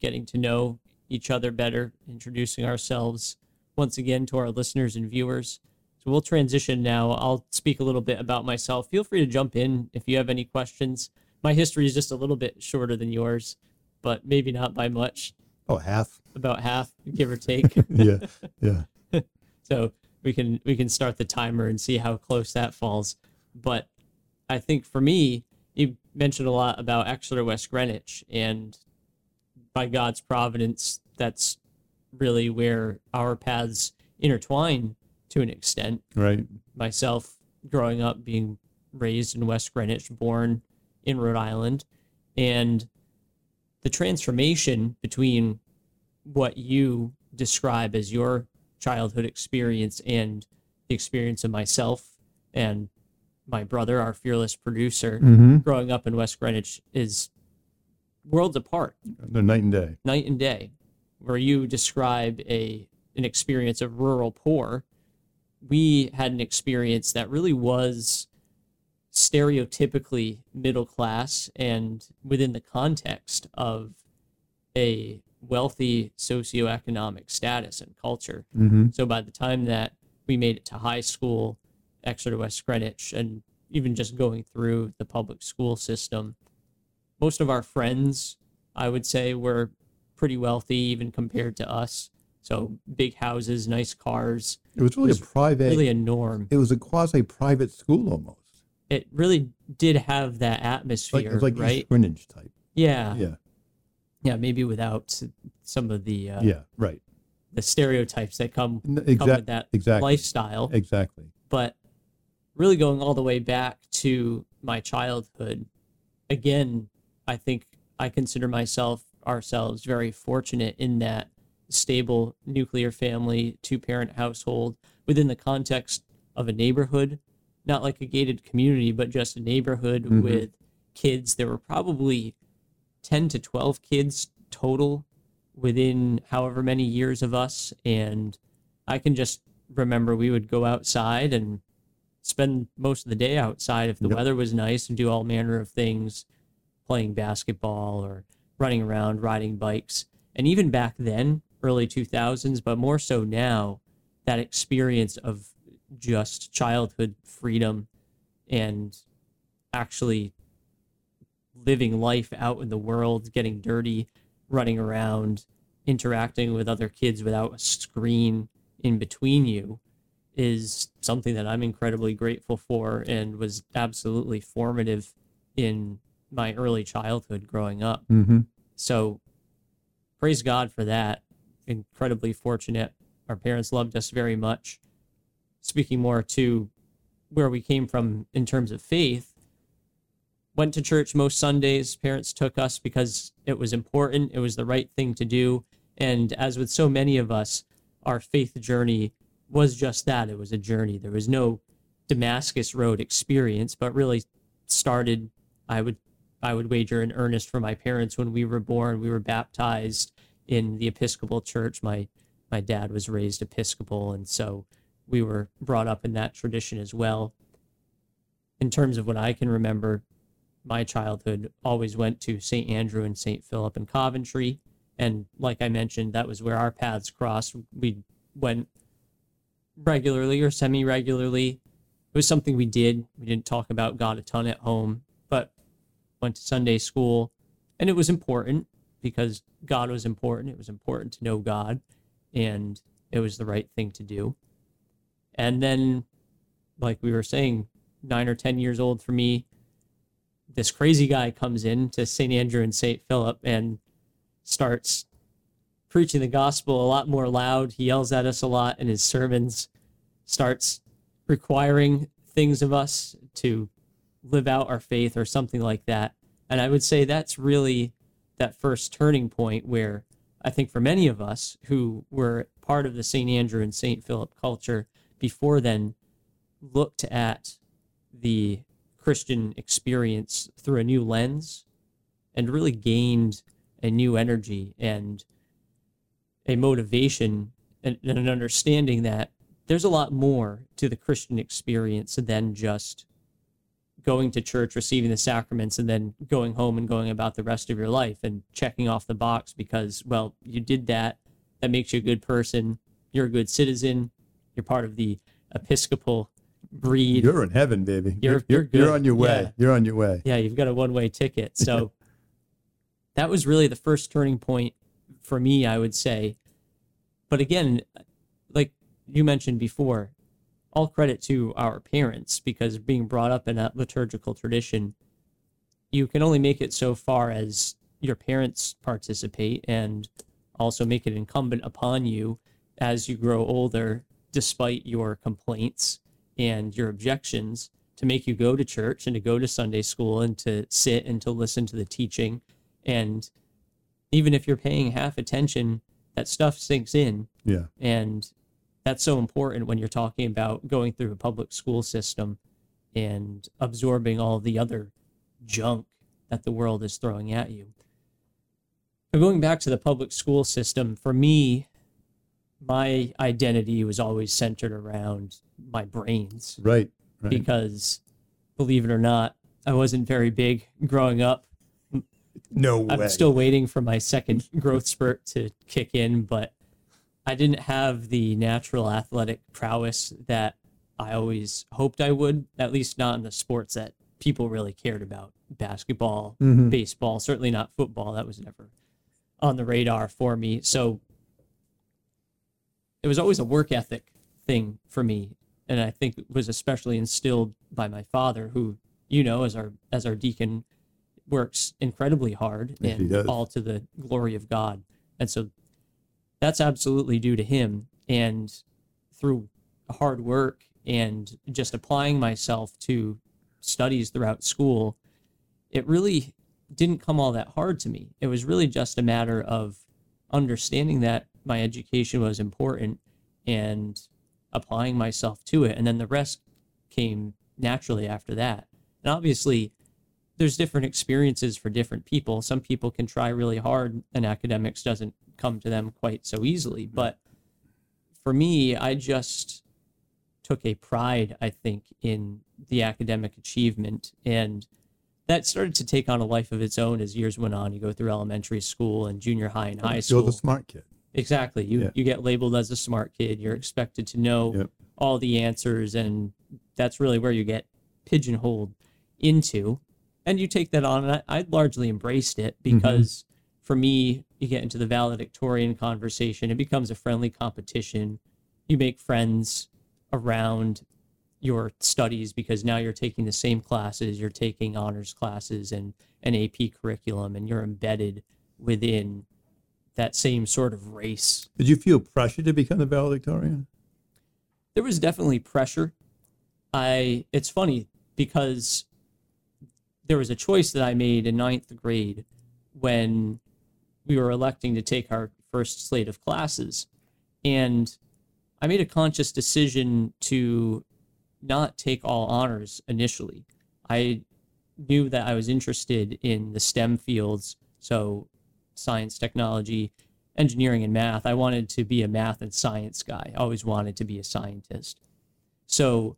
Speaker 1: getting to know each other better, introducing ourselves once again to our listeners and viewers. So we'll transition now. I'll speak a little bit about myself. Feel free to jump in if you have any questions. My history is just a little bit shorter than yours, but maybe not by much,
Speaker 2: Oh, half.
Speaker 1: about half, give or take.
Speaker 2: Yeah. Yeah.
Speaker 1: so we can we can start the timer and see how close that falls. But I think for me, you mentioned a lot about Exeter West Greenwich, and by God's providence, that's really where our paths intertwine to an extent.
Speaker 2: Right.
Speaker 1: Myself, growing up, being raised in West Greenwich, born in Rhode Island, and the transformation between what you describe as your childhood experience and the experience of myself and my brother, our fearless producer,
Speaker 2: Mm-hmm.
Speaker 1: growing up in West Greenwich is worlds apart,
Speaker 2: They're night and day.
Speaker 1: night and day. Where you describe a an experience of rural poor, we had an experience that really was stereotypically middle class and within the context of a wealthy socioeconomic status and culture.
Speaker 2: Mm-hmm.
Speaker 1: So by the time that we made it to high school, Exeter West Greenwich, and even just going through the public school system, most of our friends, I would say, were pretty wealthy even compared to us. So big houses, nice cars,
Speaker 2: It was really
Speaker 1: was
Speaker 2: a private.
Speaker 1: really a norm.
Speaker 2: it was a quasi private school almost.
Speaker 1: It really did have that atmosphere,
Speaker 2: it was like
Speaker 1: right?
Speaker 2: Greenwich type.
Speaker 1: Yeah, yeah,
Speaker 2: Yeah.
Speaker 1: maybe without some of the uh,
Speaker 2: Yeah. Right.
Speaker 1: the stereotypes that come, come with that
Speaker 2: Exactly.
Speaker 1: lifestyle.
Speaker 2: Exactly.
Speaker 1: but really going all the way back to my childhood again i think i consider myself ourselves very fortunate in that stable nuclear family two parent household within the context of a neighborhood not like a gated community but just a neighborhood
Speaker 2: Mhm.
Speaker 1: with kids there were probably 10 to 12 kids total within however many years of us and i can just remember we would go outside and spend most of the day outside if the
Speaker 2: Yep.
Speaker 1: weather was nice and do all manner of things playing basketball or running around riding bikes and even back then early 2000s but more so now that experience of just childhood freedom and actually living life out in the world getting dirty running around interacting with other kids without a screen in between you is something that I'm incredibly grateful for and was absolutely formative in my early childhood growing up.
Speaker 2: Mm-hmm.
Speaker 1: So praise God for that. Incredibly fortunate. Our parents loved us very much. Speaking more to where we came from in terms of faith, went to church most Sundays. Parents took us because it was important, it was the right thing to do. And as with so many of us, our faith journey was just that it was a journey. There was no Damascus Road experience, but really started, I would I would wager in earnest for my parents when we were born. We were baptized in the Episcopal Church. My my dad was raised Episcopal, and so we were brought up in that tradition as well. In terms of what I can remember, my childhood always went to St. Andrew and St. Philip in Coventry. And like I mentioned, that was where our paths crossed. We went regularly or semi regularly. It was something we did. We didn't talk about God a ton at home, but went to Sunday school. And it was important because God was important. It was important to know God. And it was the right thing to do. And then, like we were saying, nine or 10 years old for me, this crazy guy comes in to St. Andrew and St. Philip and starts preaching the gospel a lot more loud. He yells at us a lot in his sermons, starts requiring things of us to live out our faith or something like that. And I would say that's really that first turning point where I think for many of us who were part of the St. Andrew and St. Philip culture before then looked at the Christian experience through a new lens and really gained a new energy and a motivation and, and an understanding that there's a lot more to the Christian experience than just going to church, receiving the sacraments, and then going home and going about the rest of your life and checking off the box because, well, you did that. That makes you a good person. You're a good citizen. You're part of the Episcopal breed.
Speaker 2: You're in heaven, baby.
Speaker 1: You're- you're good.
Speaker 2: you're on your way.
Speaker 1: Yeah.
Speaker 2: You're on your way.
Speaker 1: yeah, you've got a one way ticket. So that was really the first turning point for me, I would say. But again, like you mentioned before, all credit to our parents because being brought up in a liturgical tradition, you can only make it so far as your parents participate and also make it incumbent upon you as you grow older, despite your complaints and your objections, to make you go to church and to go to Sunday school and to sit and to listen to the teaching. And even if you're paying half attention, that stuff sinks in.
Speaker 2: Yeah.
Speaker 1: And that's so important when you're talking about going through a public school system and absorbing all the other junk that the world is throwing at you. But going back to the public school system, for me, my identity was always centered around my brains
Speaker 2: Right. Right.
Speaker 1: because, believe it or not, I wasn't very big growing up.
Speaker 2: no way.
Speaker 1: I'm still waiting for my second growth spurt to kick in, but I didn't have the natural athletic prowess that I always hoped I would, at least not in the sports that people really cared about basketball,
Speaker 2: Mhm.
Speaker 1: baseball, certainly not football. That was never on the radar for me. So it was always a work ethic thing for me. And I think it was especially instilled by my father, who, you know, as our as our deacon works incredibly hard
Speaker 2: Yes,
Speaker 1: and all to the glory of God. And so that's absolutely due to him. And through hard work and just applying myself to studies throughout school, it really didn't come all that hard to me. It was really just a matter of understanding that my education was important and applying myself to it. And then the rest came naturally after that. And obviously, there's different experiences for different people. Some people can try really hard and academics doesn't come to them quite so easily. Mm-hmm. But for me, I just took a pride, I think, in the academic achievement. And that started to take on a life of its own as years went on. You go through elementary school and junior high and high school.
Speaker 2: You're the smart kid.
Speaker 1: Exactly. You
Speaker 2: Yeah.
Speaker 1: you get labeled as a smart kid. You're expected to know
Speaker 2: Yep.
Speaker 1: all the answers, and that's really where you get pigeonholed into. And you take that on, and I, I largely embraced it mm-hmm. because for me, you get into the valedictorian conversation. It becomes a friendly competition. You make friends around your studies because now you're taking the same classes, you're taking honors classes and an AP curriculum, and you're embedded within that same sort of race.
Speaker 2: Did you feel pressure to become the valedictorian?
Speaker 1: There was definitely pressure. I it's funny because there was a choice that I made in ninth grade when we were electing to take our first slate of classes. And I made a conscious decision to not take all honors initially. I knew that I was interested in the STEM fields, so science, technology, engineering, and math. I wanted to be a math and science guy. I always wanted to be a scientist. So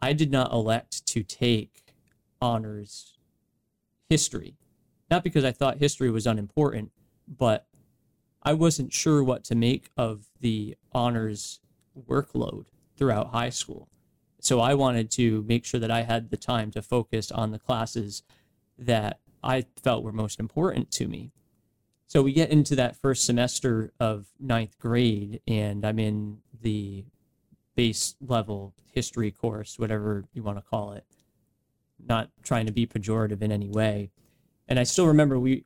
Speaker 1: I did not elect to take honors history. Not because I thought history was unimportant, but I wasn't sure what to make of the honors workload throughout high school. So I wanted to make sure that I had the time to focus on the classes that I felt were most important to me. So we get into that first semester of ninth grade, and I'm in the base level history course, whatever you want to call it. Not trying to be pejorative in any way. And I still remember we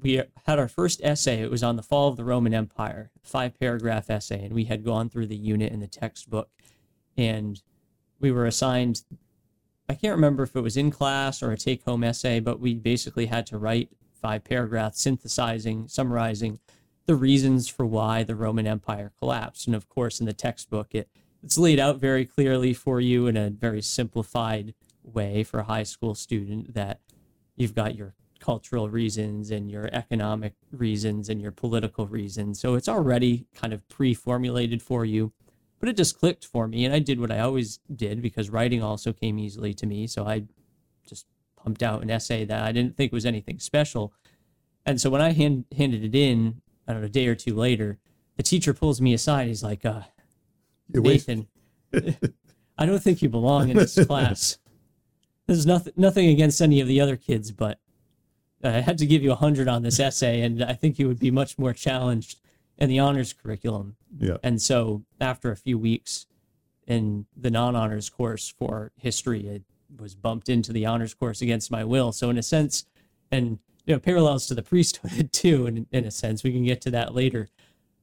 Speaker 1: we had our first essay. It was on the fall of the Roman Empire, five paragraph essay, and we had gone through the unit in the textbook, and we were assigned. I can't remember if it was in class or a take home essay, but we basically had to write five paragraphs synthesizing, summarizing the reasons for why the Roman Empire collapsed. And of course, in the textbook, it, it's laid out very clearly for you in a very simplified way for a high school student that you've got your cultural reasons and your economic reasons and your political reasons. So it's already kind of pre formulated for you. But it just clicked for me. And I did what I always did because writing also came easily to me. So I just pumped out an essay that I didn't think was anything special. And so when I hand, handed it in, I don't know, a day or two later, the teacher pulls me aside. He's like, uh, Nathan, I don't think you belong in this class. There's nothing, nothing against any of the other kids, but I had to give you a hundred on this essay, and I think you would be much more challenged in the honors curriculum.
Speaker 2: Yeah.
Speaker 1: And so after a few weeks in the non-honors course for history, was bumped into the honors course against my will. So in a sense, and you know, parallels to the priesthood too, in, in a sense, we can get to that later.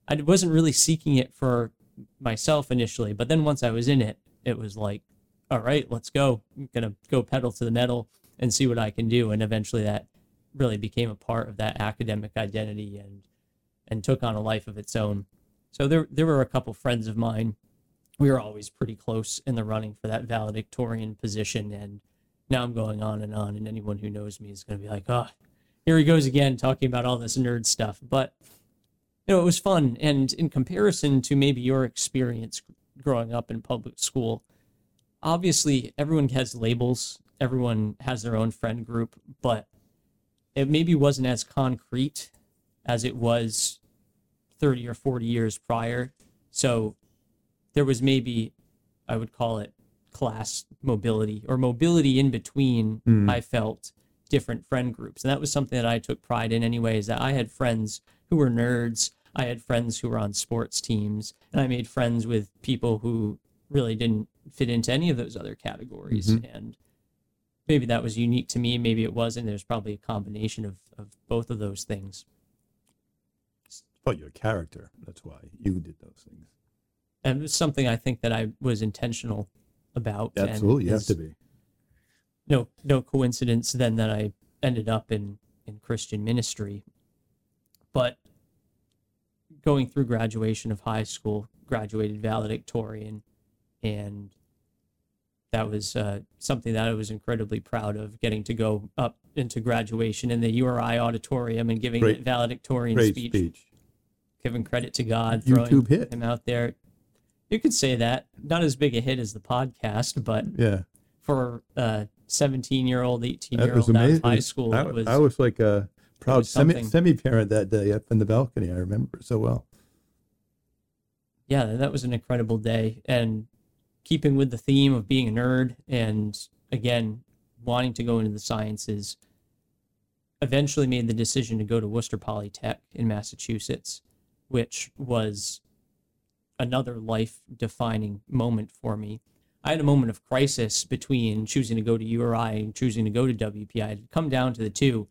Speaker 1: I wasn't really seeking it for myself initially, but then once I was in it, it was like, all right, let's go. I'm gonna go pedal to the metal and see what I can do. And eventually that really became a part of that academic identity and and took on a life of its own. So there there were a couple friends of mine. We were always pretty close in the running for that valedictorian position, and now I'm going on and on. And anyone who knows me is going to be like, "Oh, here he goes again, talking about all this nerd stuff." But you know, it was fun, and in comparison to maybe your experience growing up in public school, obviously everyone has labels, everyone has their own friend group, but it maybe wasn't as concrete as it was 30 or 40 years prior. So there was maybe, I would call it class mobility or mobility in between,
Speaker 2: Mm.
Speaker 1: I felt different friend groups. And that was something that I took pride in anyway, is that I had friends who were nerds. I had friends who were on sports teams, and I made friends with people who really didn't fit into any of those other categories.
Speaker 2: Mhm.
Speaker 1: And maybe that was unique to me. Maybe it wasn't. There's probably a combination of, of both of those things.
Speaker 2: about your character. That's why you did those things.
Speaker 1: And it was something I think that I was intentional about.
Speaker 2: Absolutely, you have to be.
Speaker 1: No, no coincidence then that I ended up in, in Christian ministry. But going through graduation of high school, graduated valedictorian, and that was uh, something that I was incredibly proud of, getting to go up into graduation in the URI auditorium and giving
Speaker 2: Great-
Speaker 1: valedictorian
Speaker 2: Great
Speaker 1: speech,
Speaker 2: speech.
Speaker 1: giving credit to God, throwing
Speaker 2: YouTube hit.
Speaker 1: him out there. You could say that. Not as big a hit as the podcast, but
Speaker 2: Yeah,
Speaker 1: for a 17 year old, 18 year old out of high school,
Speaker 2: I,
Speaker 1: it was,
Speaker 2: I was like a proud semi parent that day up in the balcony. I remember it so well.
Speaker 1: yeah, that was an incredible day. And keeping with the theme of being a nerd and again, wanting to go into the sciences, eventually made the decision to go to Worcester Polytech in Massachusetts, which was another life defining moment for me. I had a moment of crisis between choosing to go to URI and choosing to go to WPI. It had come down to the two.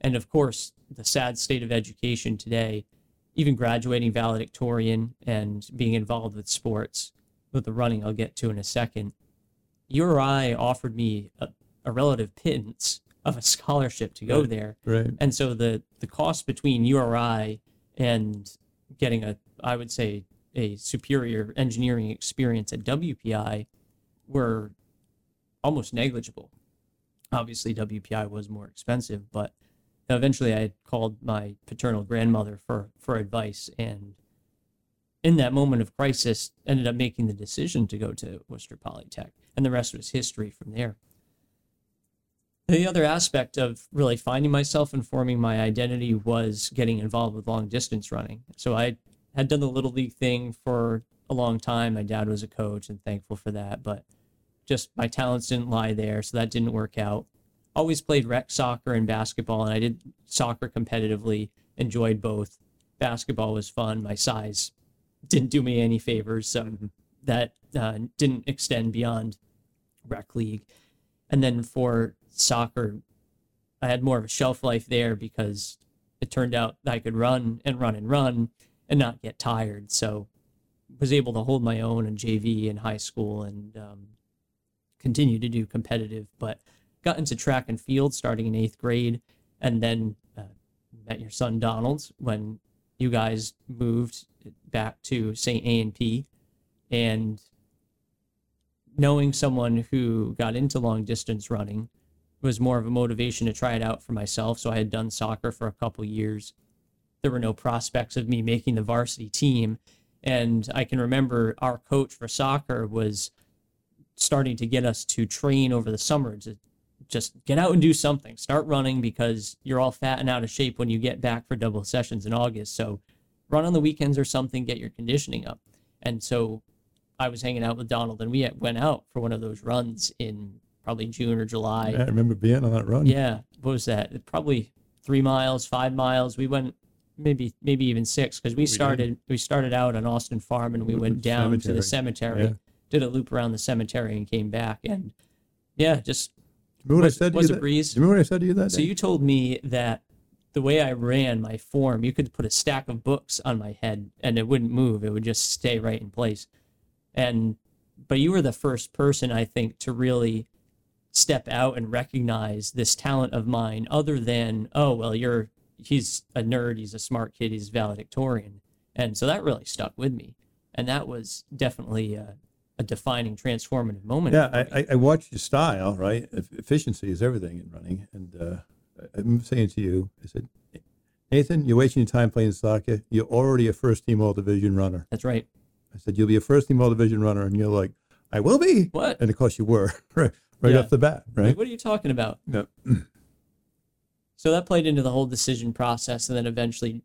Speaker 1: And of course, the sad state of education today, even graduating valedictorian and being involved with sports, with the running I'll get to in a second, URI offered me a, a relative pittance of a scholarship to go
Speaker 2: Right.
Speaker 1: there.
Speaker 2: Right.
Speaker 1: And so the the cost between URI and getting a I would say a superior engineering experience at WPI were almost negligible. Obviously WPI was more expensive, but eventually I called my paternal grandmother for for advice and in that moment of crisis ended up making the decision to go to Worcester Polytech and the rest was history from there the other aspect of really finding myself and forming my identity was getting involved with long distance running. So I had done the little league thing for a long time. My dad was a coach and thankful for that, but just my talents didn't lie there, so that didn't work out. always played rec soccer and basketball, and I did soccer competitively. Enjoyed both. Basketball was fun. My size didn't do me any favors, so that uh, didn't extend beyond rec league. And then for soccer, I had more of a shelf life there because it turned out that I could run and run and run and not get tired. So was able to hold my own in JV in high school and um, continue to do competitive, but got into track and field starting in eighth grade, and then uh, met your son Donald when you guys moved back to St. A&P, and knowing someone who got into long distance running was more of a motivation to try it out for myself. So I had done soccer for a couple years. There were no prospects of me making the varsity team. And I can remember our coach for soccer was starting to get us to train over the summer to just get out and do something. Start running because you're all fat and out of shape when you get back for double sessions in August. So run on the weekends or something, get your conditioning up. And so I was hanging out with Donald and we went out for one of those runs in probably June or July.
Speaker 2: Yeah, I remember being on that run.
Speaker 1: Yeah. What was that? Probably three miles, five miles. We went maybe maybe even six because we, started we started out on Austin Farm and we mm-hmm. went down to the cemetery,
Speaker 2: Yeah.
Speaker 1: did a loop around the cemetery and came back and yeah, just
Speaker 2: Remember what
Speaker 1: was,
Speaker 2: I said to
Speaker 1: was
Speaker 2: you?
Speaker 1: a
Speaker 2: that-
Speaker 1: breeze.
Speaker 2: Remember what I said to you that
Speaker 1: So
Speaker 2: day?
Speaker 1: you told me that the way I ran my form, you could put a stack of books on my head and it wouldn't move. It would just stay right in place. And but you were the first person I think to really step out and recognize this talent of mine other than, oh well, you're he's a nerd, he's a smart kid, he's valedictorian. And so that really stuck with me. And that was definitely a, a defining transformative moment.
Speaker 2: Yeah. I, I- watched your style, right? Efficiency is everything in running. And uh, I'm saying to you, I said, Nathan, you're wasting your time playing soccer. You're already a first team all division runner.
Speaker 1: That's right.
Speaker 2: I said, you'll be a first team all division runner. And you're like, I will be.
Speaker 1: What?
Speaker 2: And of course you were, right, right
Speaker 1: Yeah.
Speaker 2: off the bat,
Speaker 1: Like,
Speaker 2: right?
Speaker 1: what are you talking about?
Speaker 2: Yep.
Speaker 1: So that played into the whole decision process, and then eventually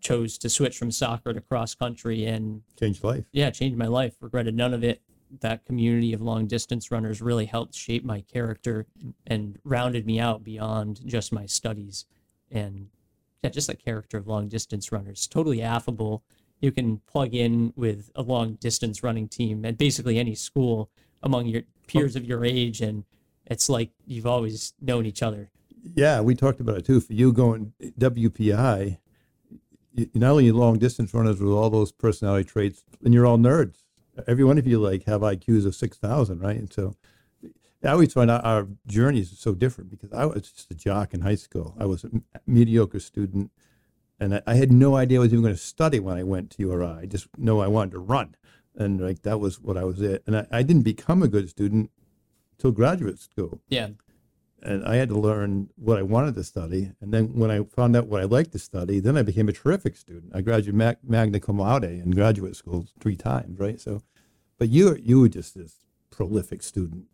Speaker 1: chose to switch from soccer to cross country, and
Speaker 2: Changed life.
Speaker 1: yeah, changed my life. Regretted none of it. That community of long distance runners really helped shape my character and rounded me out beyond just my studies, and yeah, just the character of long distance runners. Totally affable. You can plug in with a long distance running team at basically any school among your peers oh. of your age, and it's like you've always known each other.
Speaker 2: Yeah, we talked about it too. For you going WPI, you, not only long distance runners with all those personality traits, and you're all nerds. Every one of you like have IQs of six thousand, right? And so I always find our, our journeys are so different because I was just a jock in high school. I was a mediocre student, and I, had no idea I was even going to study when I went to URI. I just know I wanted to run, and like that was what I was at. And I, I didn't become a good student till graduate school
Speaker 1: Yeah,
Speaker 2: and I had to learn what I wanted to study. And then when I found out what I liked to study, then I became a terrific student. I graduated mag- magna cum laude in graduate school three times, right? So, but you you were just this prolific student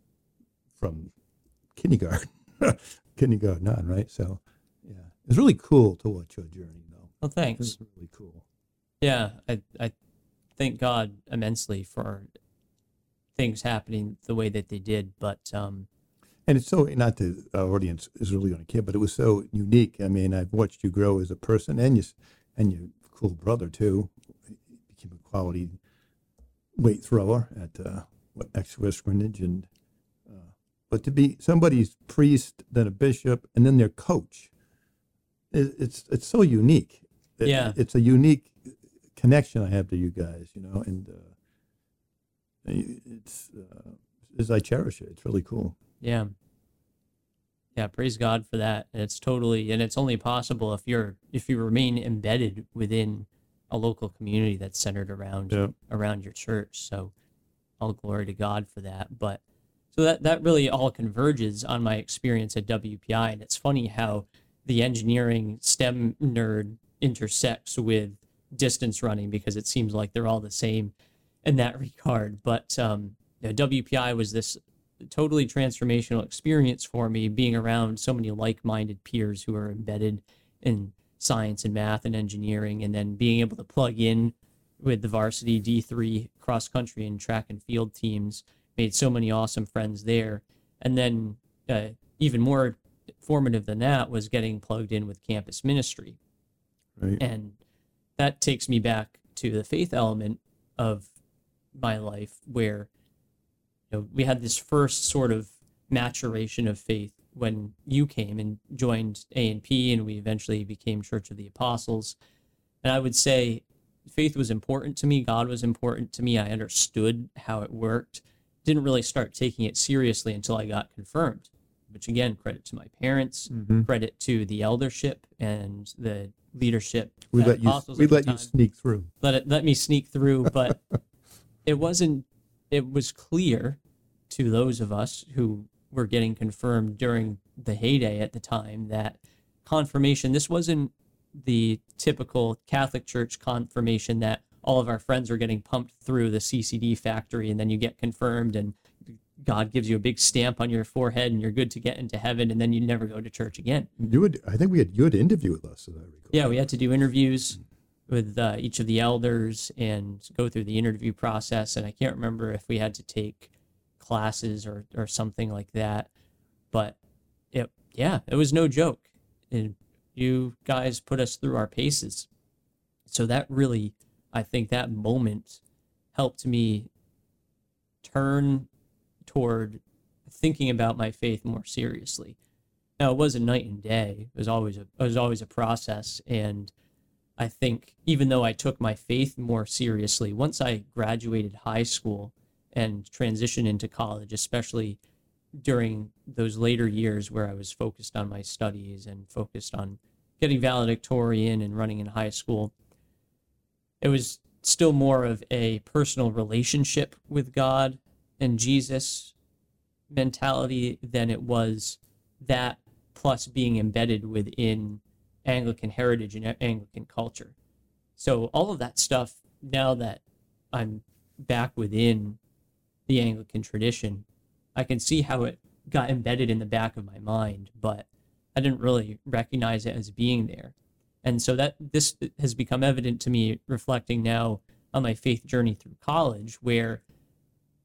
Speaker 2: from kindergarten, kindergarten on, right? So, yeah, it's really cool to watch your journey, though.
Speaker 1: well, thanks.
Speaker 2: It's really cool.
Speaker 1: Yeah, I, I thank God immensely for things happening the way that they did. But um,
Speaker 2: And it's so not the our audience is really going to care, but it was so unique. I mean, I've watched you grow as a person, and you and your cool brother too. Became a quality weight thrower at uh, what ex West Greenwich, and uh, but to be somebody's priest, then a bishop, and then their coach, it, it's it's so unique. It-
Speaker 1: Yeah.
Speaker 2: it's a unique connection I have to you guys, you know, and uh, it's uh, as I cherish it. It's really cool.
Speaker 1: Yeah, yeah, praise God for that. And it's totally, and it's only possible if you're if you remain embedded within a local community that's centered around
Speaker 2: Yeah.
Speaker 1: around your church. So all glory to God for that. But so that that really all converges on my experience at WPI, and it's funny how the engineering STEM nerd intersects with distance running because it seems like they're all the same in that regard. But um, you know, WPI was this totally transformational experience for me, being around so many like-minded peers who are embedded in science and math and engineering, and then being able to plug in with the varsity D3 cross country and track and field teams. Made so many awesome friends there. And then uh, even more formative than that was getting plugged in with campus ministry.
Speaker 2: Right.
Speaker 1: And that takes me back to the faith element of my life where know, we had this first sort of maturation of faith when you came and joined A&P and we eventually became Church of the Apostles. And I would say faith was important to me, God was important to me. I understood how it worked. Didn't really start taking it seriously until I got confirmed. Which again, credit to my parents,
Speaker 2: Mhm.
Speaker 1: credit to the eldership and the leadership.
Speaker 2: We let you we let you sneak through.
Speaker 1: let it let me sneak through but it wasn't it was clear to those of us who were getting confirmed during the heyday at the time that confirmation this wasn't the typical catholic church confirmation that all of our friends are getting pumped through the ccd factory and then you get confirmed and god gives you a big stamp on your forehead and you're good to get into heaven and then you never go to church again
Speaker 2: You would I think we had you had an interview with us, as I recall.
Speaker 1: yeah, we had to do interviews with uh, each of the elders and go through the interview process. And I can't remember if we had to take classes or, or something like that. But it, yeah, it was no joke. And you guys put us through our paces. So that really, I think that moment helped me turn toward thinking about my faith more seriously. Now it wasn't night and day. It was always a it was always a process, and I think even though I took my faith more seriously, once I graduated high school and transition into college, especially during those later years where I was focused on my studies and focused on getting valedictorian and running in high school, it was still more of a personal relationship with God and Jesus mentality than it was that plus being embedded within Anglican heritage and Anglican culture. So all of that stuff, now that I'm back within the Anglican tradition, I can see how it got embedded in the back of my mind, but I didn't really recognize it as being there. And so that this has become evident to me reflecting now on my faith journey through college, where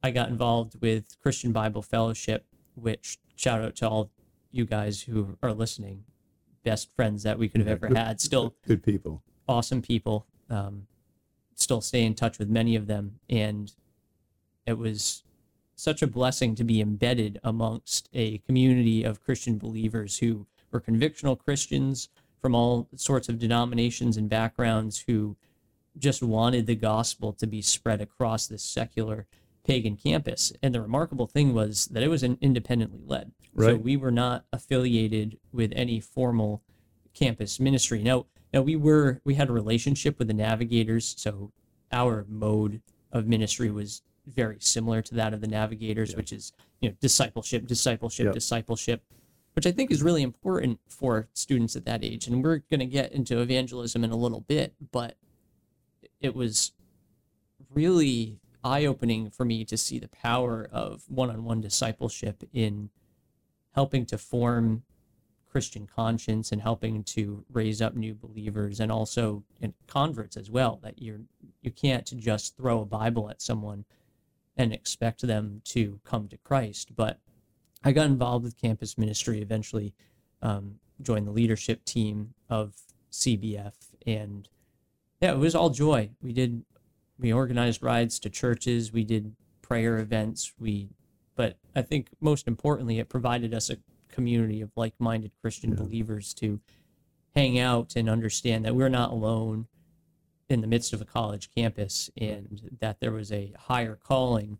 Speaker 1: I got involved with Christian Bible Fellowship, which shout out to all you guys who are listening, best friends that we could have ever
Speaker 2: good-
Speaker 1: had. Still
Speaker 2: good people.
Speaker 1: awesome people. Um, still stay in touch with many of them, and it was such a blessing to be embedded amongst a community of Christian believers who were convictional Christians from all sorts of denominations and backgrounds who just wanted the gospel to be spread across this secular pagan campus. And the remarkable thing was that it was an independently led.
Speaker 2: Right.
Speaker 1: So we were not affiliated with any formal campus ministry. Now, now we were we had a relationship with the navigators, so our mode of ministry was very similar to that of the navigators, which is you know discipleship, discipleship,
Speaker 2: Yep.
Speaker 1: discipleship, which I think is really important for students at that age. And we're going to get into evangelism in a little bit, but it was really eye opening for me to see the power of one on one discipleship in helping to form Christian conscience and helping to raise up new believers and also in converts as well. That you're you can't just throw a Bible at someone and expect them to come to Christ. But I got involved with campus ministry eventually, um, joined the leadership team of CBF, and yeah, it was all joy. We did we organized rides to churches, we did prayer events, we but I think most importantly it provided us a community of like-minded Christian
Speaker 2: Yeah.
Speaker 1: believers to hang out and understand that we're not alone in the midst of a college campus and that there was a higher calling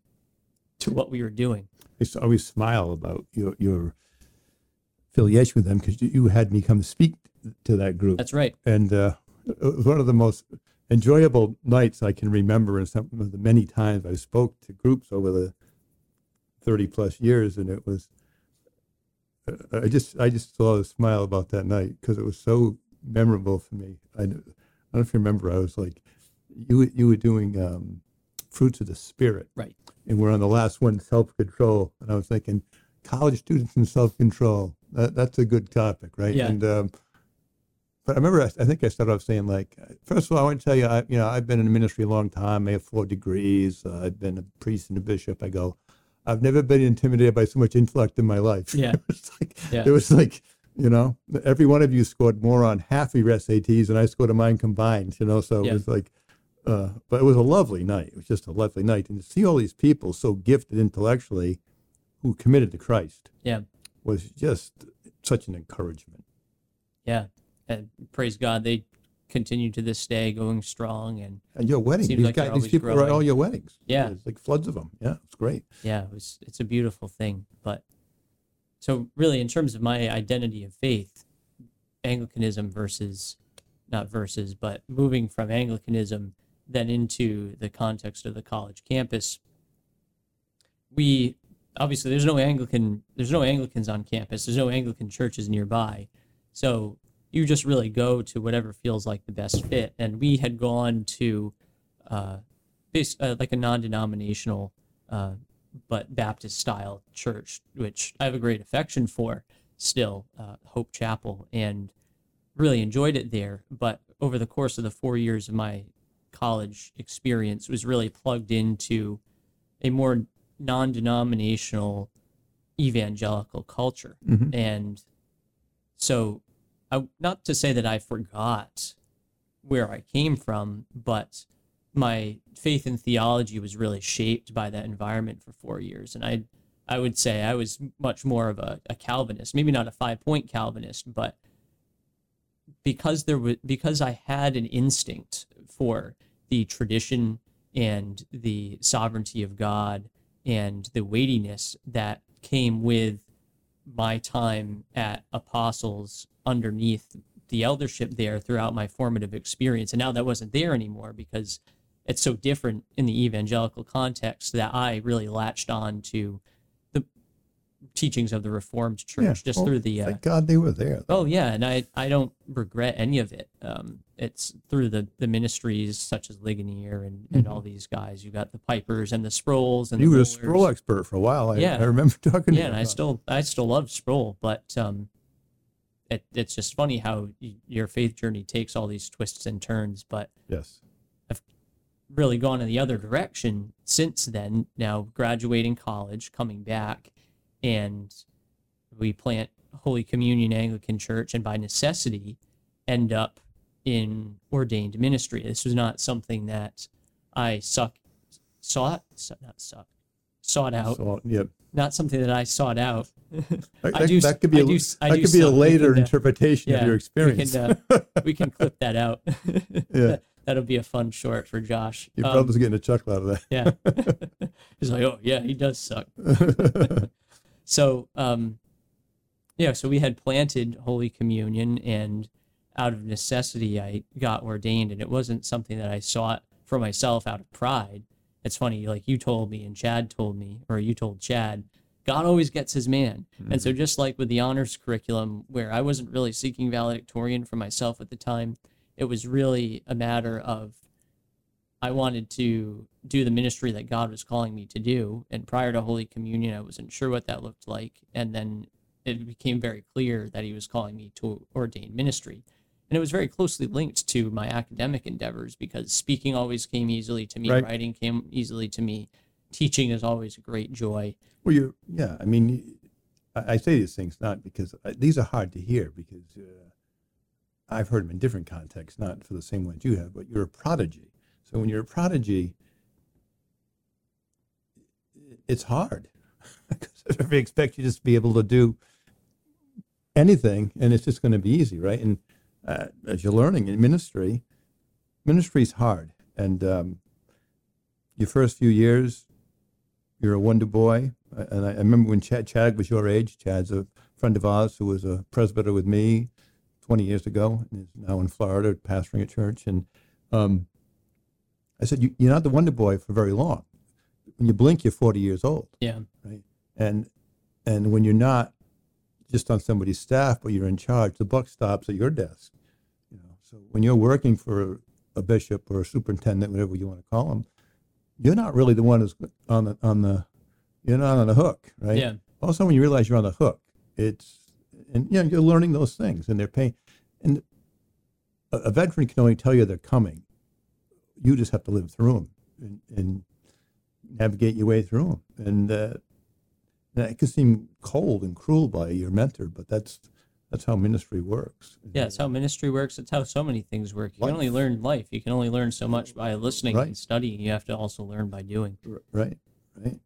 Speaker 1: to what we were doing.
Speaker 2: I always smile about your your affiliation with them because you, you had me come speak to that group.
Speaker 1: That's right.
Speaker 2: and uh, it was one of the most enjoyable nights I can remember, and some of the many times I spoke to groups over the thirty plus years, and it was. uh, I just I just saw a smile about that night because it was so memorable for me. I, don't- I don't know if you remember. I was like, you were- you were doing um, fruits of the spirit,
Speaker 1: Right.
Speaker 2: and we're on the last one, self control, and I was thinking, college students and self control. That, that's a good topic, right?
Speaker 1: Yeah.
Speaker 2: And um, but I remember, I, I think I started off saying like, first of all, I want to tell you, I, you know, I've been in the ministry a long time. I have four degrees. Uh, I've been a priest and a bishop. I go, I've never been intimidated by so much intellect in my life.
Speaker 1: Yeah.
Speaker 2: it was like,
Speaker 1: Yeah.
Speaker 2: it was like, you know, every one of you scored more on half of your SATs than I scored on mine combined, you know, so
Speaker 1: Yeah.
Speaker 2: it was like, uh, but it was a lovely night. It was just a lovely night. And to see all these people so gifted intellectually who committed to Christ
Speaker 1: Yeah.
Speaker 2: was just such an encouragement.
Speaker 1: Yeah. And praise God, they continue to this day going strong. And
Speaker 2: And your wedding, these
Speaker 1: like
Speaker 2: guys, these people were at all your weddings.
Speaker 1: Yeah.
Speaker 2: It's like floods of them. Yeah, it's great.
Speaker 1: yeah, it was, it's a beautiful thing. But so, really, in terms of my identity of faith, Anglicanism versus, not versus, but moving from Anglicanism then into the context of the college campus, we obviously there's no Anglican there's no Anglicans on campus. There's no Anglican churches nearby. So you just really go to whatever feels like the best fit. And we had gone to uh, bas- uh, like a non-denominational uh, but Baptist style church, which I have a great affection for still, uh, Hope Chapel, and really enjoyed it there. But over the course of the four years of my college experience, was really plugged into a more non-denominational evangelical culture
Speaker 2: Mhm.
Speaker 1: and so I, not to say that i forgot where i came from but my faith and theology was really shaped by that environment for four years. And i i would say i was much more of a, a calvinist maybe not a five point calvinist but because there was because i had an instinct for the tradition and the sovereignty of god and the weightiness that came with my time at apostles underneath the eldership there throughout my formative experience. And now that wasn't there anymore because it's so different in the evangelical context that i really latched on to the teachings of the reformed church
Speaker 2: Yeah.
Speaker 1: just
Speaker 2: Well,
Speaker 1: through the uh,
Speaker 2: Thank God they were there.
Speaker 1: Oh yeah, and I, I don't regret any of it. Um, it's through the, the ministries such as Ligonier and, and all these guys. You got the Pipers and the Sprouls and
Speaker 2: Mm-hmm. You
Speaker 1: the
Speaker 2: were a. Sproul expert for a while. I,
Speaker 1: Yeah.
Speaker 2: I remember talking to
Speaker 1: Yeah,
Speaker 2: you.
Speaker 1: and I
Speaker 2: it.
Speaker 1: still I still love Sproul, but um, it, it's just funny how y- your faith journey takes all these twists and turns. But
Speaker 2: Yes.
Speaker 1: Really gone in the other direction since then. Now graduating college, coming back, and we plant Holy Communion Anglican Church, and by necessity, end up in ordained ministry. This was not something that I suck sought, not suck, sought out.
Speaker 2: So, yeah.
Speaker 1: Not something that I sought out.
Speaker 2: That,
Speaker 1: I do-
Speaker 2: that could be
Speaker 1: I
Speaker 2: a,
Speaker 1: do- I
Speaker 2: that could be a later
Speaker 1: uh,
Speaker 2: interpretation of your
Speaker 1: we
Speaker 2: experience.
Speaker 1: can uh, we can clip that out.
Speaker 2: Yeah.
Speaker 1: That'll be a fun short for Josh.
Speaker 2: Your
Speaker 1: Um,
Speaker 2: brother's getting a chuckle out of that.
Speaker 1: yeah. He's like, oh yeah, he does suck. So um yeah, so we had planted Holy Communion and out of necessity I got ordained and it wasn't something that I sought for myself out of pride. It's funny, like you told me and Chad told me, or you told Chad, God always gets his man. And so just like with the honors curriculum, where I wasn't really seeking valedictorian for myself at the time, it was really a matter of I wanted to do the ministry that God was calling me to do. And prior to Holy Communion, I wasn't sure what that looked like. And then it became very clear that He was calling me to ordain ministry. And it was very closely linked to my academic endeavors because speaking always came easily to me,
Speaker 2: Right.
Speaker 1: writing came easily to me, teaching is always a great joy.
Speaker 2: well, you yeah. I mean, I, I say these things not because uh, these are hard to hear because uh, I've heard them in different contexts, not for the same ones you have. But you're a prodigy. So when you're a prodigy, it's hard because everybody expects you just to be able to do anything, and it's just going to be easy, right? And uh, as you're learning in ministry, ministry is hard, and um, your first few years, you're a wonder boy. And I, I remember when Chad, Chad was your age. Chad's a friend of ours who was a presbyter with me 20 years ago, and is now in Florida pastoring a church. And um, I said, you, "You're not the wonder boy for very long. When you blink, you're 40 years old."
Speaker 1: Yeah.
Speaker 2: right? And and when you're not just on somebody's staff, but you're in charge, the buck stops at your desk. You know, so when you're working for a, a bishop or a superintendent, whatever you want to call them, you're not really the one who's on the on the you're not on the hook, right?
Speaker 1: Yeah.
Speaker 2: Also, when you realize you're on the hook, it's and you know you're learning those things, and they're paying. And a, a veteran can only tell you they're coming. You just have to live through them and, and navigate your way through them. And uh, it could seem cold and cruel by your mentor, but that's that's how ministry works.
Speaker 1: Yeah, it's how ministry works. It's how so many things work. You
Speaker 2: Life.
Speaker 1: can only learn life. You can only learn so much by listening
Speaker 2: Right.
Speaker 1: and studying. You have to also learn by doing.
Speaker 2: Right, right.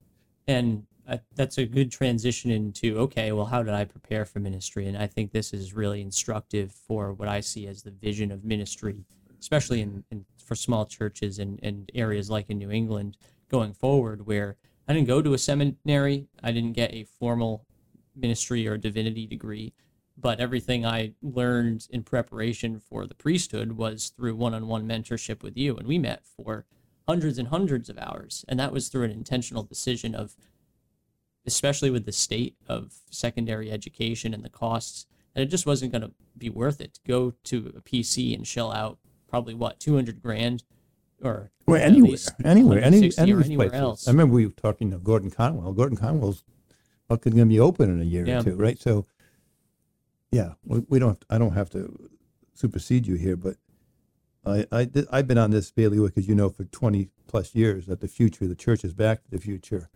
Speaker 1: And Uh, that's a good transition into okay, well, how did I prepare for ministry? And I think this is really instructive for what I see as the vision of ministry, especially in, in for small churches and, and areas like in New England going forward, where I didn't go to a seminary, I didn't get a formal ministry or divinity degree, but everything I learned in preparation for the priesthood was through one-on-one mentorship with you, and we met for hundreds and hundreds of hours, and that was through an intentional decision of especially with the state of secondary education and the costs, and it just wasn't going to be worth it to go to a PC and shell out probably what 200 grand or
Speaker 2: Well, anywhere, anywhere, any, any
Speaker 1: or anywhere
Speaker 2: places.
Speaker 1: else.
Speaker 2: I remember we were talking to Gordon Conwell. Gordon Conwell's fucking going to be open in a year
Speaker 1: Yeah.
Speaker 2: or two, right? So, yeah, we, we don't. I don't have to supersede you here, but I, I I've been on this bailiwick, as you know, for twenty plus years. That the future, the church is back to the future.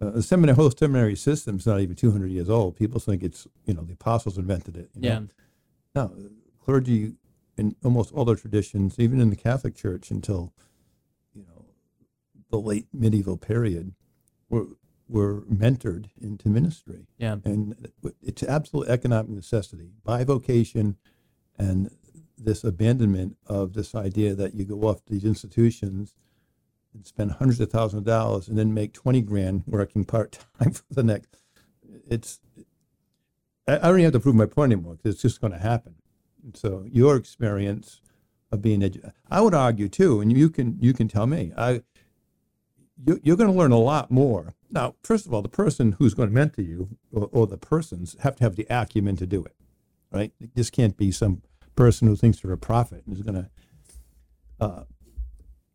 Speaker 2: Uh, the seminary, whole seminary system's not even two hundred years old. People think it's you know the apostles invented it. you know?
Speaker 1: yeah,
Speaker 2: No, clergy in almost all their traditions, even in the Catholic Church until you know the late medieval period, were were mentored into ministry,
Speaker 1: yeah,
Speaker 2: and it's absolute economic necessity, by vocation and this abandonment of this idea that you go off to these institutions and spend hundreds of thousands of dollars and then make twenty grand working part time for the next. It's I, don't even have to prove my point anymore because it's just going to happen. And so your experience of being edu- I would argue too, and you can you can tell me. I you, you're going to learn a lot more. Now, first of all, the person who's going to mentor you, or, or the persons, have to have the acumen to do it, right? This can't be some person who thinks they're a prophet and is going to. Uh,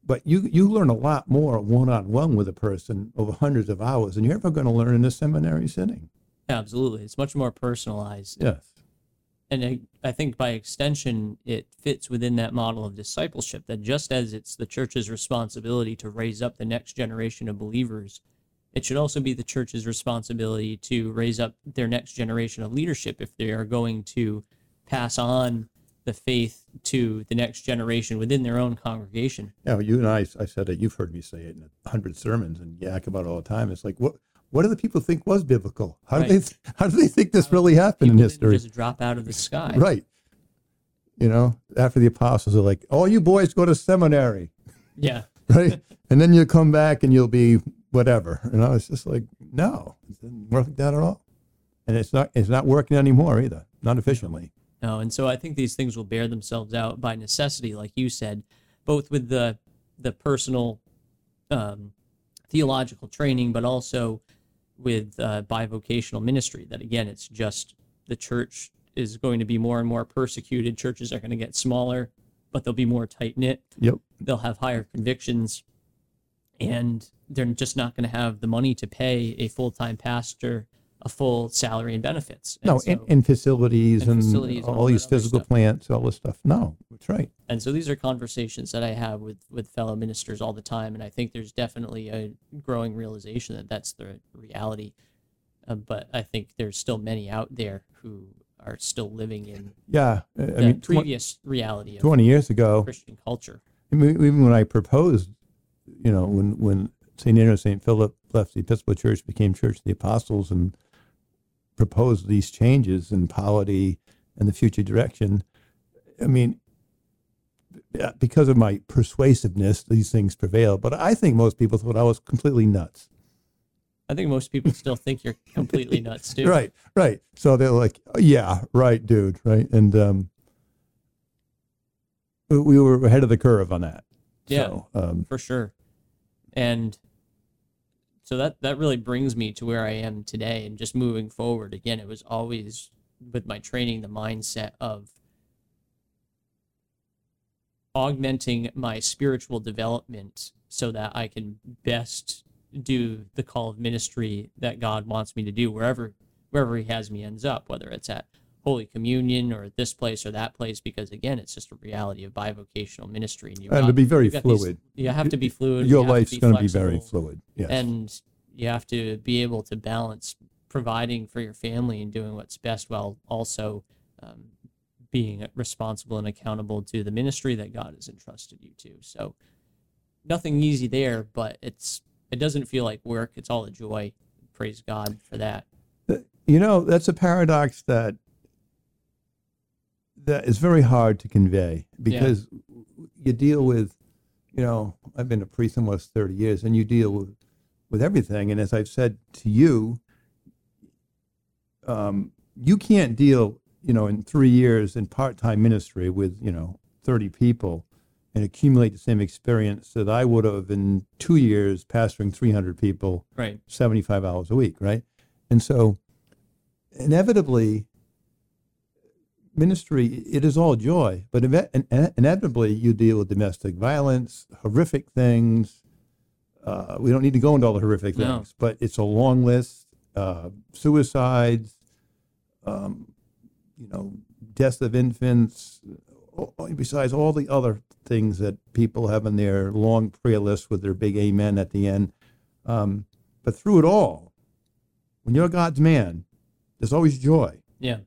Speaker 2: but you you learn a lot more one on one with a person over hundreds of hours than you're ever going to learn in a seminary
Speaker 1: setting. absolutely. It's much more personalized.
Speaker 2: Yes.
Speaker 1: and I, I think by extension it fits within that model of discipleship that just as it's the church's responsibility to raise up the next generation of believers it should also be the church's responsibility to raise up their next generation of leadership if they are going to pass on the faith to the next generation within their own congregation
Speaker 2: Yeah, you and I, I said it. You've heard me say it in a hundred sermons and yak about it all the time. It's like, what what do the people think was biblical? How do they how do they think this really happened in history?
Speaker 1: just drop out of the sky
Speaker 2: Right. You know, after the apostles are like, all you boys go to seminary,"
Speaker 1: yeah
Speaker 2: right? and then you come back and you'll be whatever. And I was just like, "No, it didn't work like that at all." And it's not it's not working anymore either, not efficiently.
Speaker 1: No, and so I think these things will bear themselves out by necessity, like you said, both with the the personal um, theological training, but also with uh, bivocational ministry. That again, it's just the church is going to be more and more persecuted. Churches are going to get smaller, but they'll be more tight knit.
Speaker 2: Yep.
Speaker 1: They'll have higher convictions, and they're just not going to have the money to pay a full time pastor a full salary and benefits. And
Speaker 2: No,
Speaker 1: so-
Speaker 2: and, and facilities
Speaker 1: and facilities
Speaker 2: all,
Speaker 1: all
Speaker 2: these physical
Speaker 1: stuff.
Speaker 2: plants, all this stuff. No, that's right.
Speaker 1: and so these are conversations that I have with with fellow ministers all the time, and I think there's definitely a growing realization that that's the reality. Uh, but I think there's still many out there who are still living in
Speaker 2: Yeah, I mean,
Speaker 1: previous reality of
Speaker 2: 20 years ago,
Speaker 1: Christian culture.
Speaker 2: I mean, even when I proposed, you know, when when St. Andrew St. Philip left the Episcopal Church, became Church of the Apostles, and proposed these changes in polity and the future direction, I mean, because of my persuasiveness, these things prevail. But I think most people thought I was completely nuts.
Speaker 1: I think most people still think you're completely nuts too.
Speaker 2: Right, right. So they're like, oh, "Yeah, right, dude." Right, and um, we- we were ahead of the curve on that.
Speaker 1: Yeah.
Speaker 2: So, um,
Speaker 1: for sure. And so that that really brings me to where I am today and just moving forward. Again, it was always with my training the mindset of augmenting my spiritual development so that I can best do the call of ministry that God wants me to do wherever wherever he has me ends up, whether it's at Holy Communion or this place or that place, because again, it's just a reality of bivocational ministry. And, you've
Speaker 2: and to be very
Speaker 1: you've these-
Speaker 2: fluid.
Speaker 1: you have to be fluid.
Speaker 2: Your
Speaker 1: you
Speaker 2: life's going to be very fluid. Yes.
Speaker 1: and you have to be able to balance providing for your family and doing what's best while also um, being responsible and accountable to the ministry that God has entrusted you to. So nothing easy there, but it's it doesn't feel like work. It's all a joy. Praise God for that.
Speaker 2: You know, that's a paradox that that is very hard to convey because you deal with, you know, I've been a priest almost 30 years and you deal with with everything and as I've said to you um, you can't deal, you know, in 3 years in part-time ministry with, you know, 30 people and accumulate the same experience that I would have in 2 years pastoring 300 people
Speaker 1: Right.
Speaker 2: 75 hours a week, right? And so inevitably, ministry, it is all joy, but ine- ine- inevitably you deal with domestic violence, horrific things. Uh, we don't need to go into all the horrific
Speaker 1: No.
Speaker 2: things, but it's a long list. Uh, suicides, um, you know, deaths of infants, besides all the other things that people have in their long prayer list with their big amen at the end. Um, but through it all, when you're God's man, there's always joy
Speaker 1: Yeah.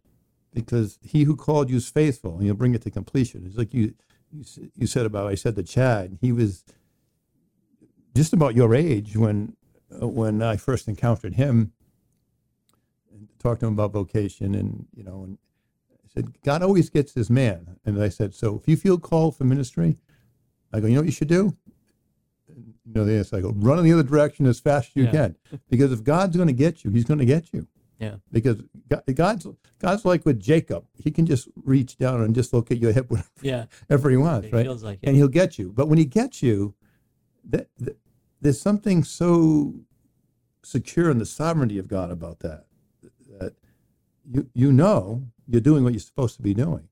Speaker 2: Because he who called you is faithful and he'll bring it to completion. It's like you, you, you said about, I said to Chad, he was just about your age when, uh, when I first encountered him and talked to him about vocation and, you know, and I said, God always gets his man. And I said, so if you feel called for ministry, I go, you know what you should do? And, you know, the answer, I go, run in the other direction as fast as you
Speaker 1: Yeah.
Speaker 2: can. Because if God's going to get you, he's going to get you
Speaker 1: Yeah.
Speaker 2: because God's God's like with Jacob. He can just reach down and dislocate your hip
Speaker 1: Yeah.
Speaker 2: whenever he wants,
Speaker 1: It
Speaker 2: right?
Speaker 1: feels like
Speaker 2: And he'll get you. But when he gets you, that, that- there's something so secure in the sovereignty of God about that that you you know you're doing what you're supposed to be doing.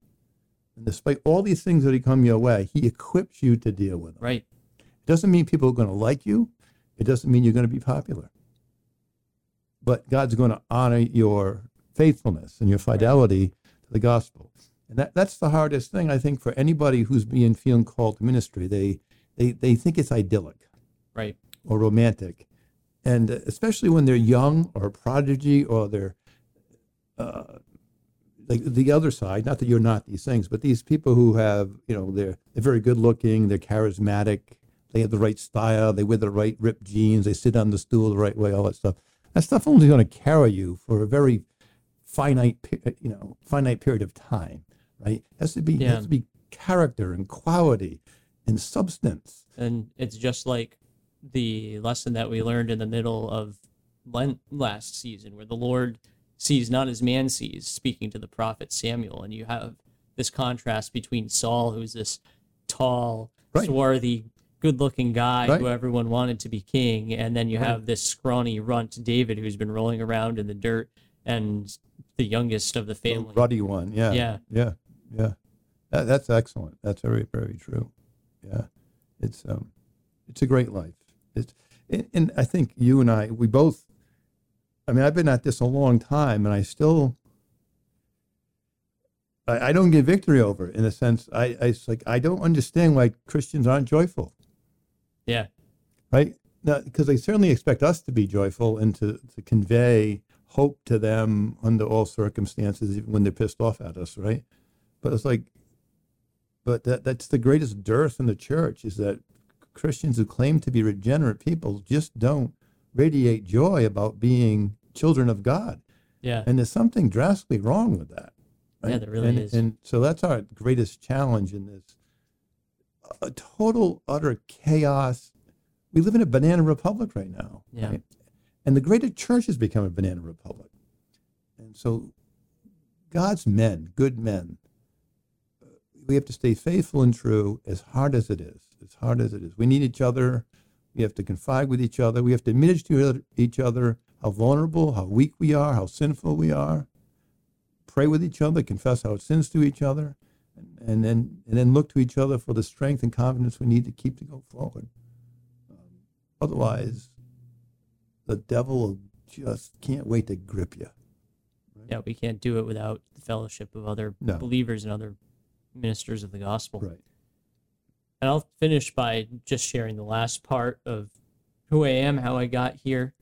Speaker 2: And despite all these things that he come your way, he equips you to deal with them.
Speaker 1: Right.
Speaker 2: It doesn't mean people are going to like you. It doesn't mean you're going to be popular. But God's going to honor your faithfulness and your fidelity to the gospel. And that, that's the hardest thing, I think, for anybody who's being feeling called to ministry. They, they, they think it's idyllic
Speaker 1: Right.
Speaker 2: or romantic. And uh, especially when they're young or a prodigy or they're uh, like the other side, not that you're not these things, but these people who have, you know, they're, they're very good looking, they're charismatic, they have the right style, they wear the right ripped jeans, they sit on the stool the right way, all that stuff. That stuff only going to carry you for a very finite, uh, you know, finite period of time, right? It has to be,
Speaker 1: Yeah.
Speaker 2: has to be character and quality and substance.
Speaker 1: And it's just like the lesson that we learned in the middle of Lent last season, where the Lord sees not as man sees, speaking to the prophet Samuel. And you have this contrast between Saul, who's this tall,
Speaker 2: Right.
Speaker 1: swarthy, good looking guy
Speaker 2: Right.
Speaker 1: who everyone wanted to be king. And then you
Speaker 2: Right.
Speaker 1: have this scrawny runt David who's been rolling around in the dirt and the youngest of the
Speaker 2: The
Speaker 1: family.
Speaker 2: ruddy one. Yeah.
Speaker 1: Yeah.
Speaker 2: Yeah. Yeah. That, that's excellent. That's very, very true. Yeah. It's, um, it's a great life. It's, and, and I think you and I, we both, I mean, I've been at this a long time and I still, I, I don't get victory over it in a sense. I, I, it's like, I don't understand why Christians aren't joyful,
Speaker 1: Yeah.
Speaker 2: right? Because they certainly expect us to be joyful and to, to convey hope to them under all circumstances, even when they're pissed off at us, right? But it's like, but that, that's the greatest dearth in the church is that Christians who claim to be regenerate people just don't radiate joy about being children of God.
Speaker 1: Yeah.
Speaker 2: And there's something drastically wrong with that.
Speaker 1: Yeah, there really
Speaker 2: and,
Speaker 1: is.
Speaker 2: And so that's our greatest challenge in this a total, utter chaos. We live in a banana republic right now.
Speaker 1: Yeah.
Speaker 2: right? And the greater church has become a banana republic. And so God's men, good men, we have to stay faithful and true as hard as it is, as hard as it is. We need each other. We have to confide with each other. We have to admit to each other how vulnerable, how weak we are, how sinful we are. Pray with each other, confess our sins to each other, and, and then and then look to each other for the strength and confidence we need to keep to go forward. Um, otherwise, the devil just can't wait to grip you.
Speaker 1: Yeah, we can't do it without the fellowship of other
Speaker 2: No.
Speaker 1: believers and other ministers of the gospel.
Speaker 2: Right.
Speaker 1: And I'll finish by just sharing the last part of who I am, how I got here.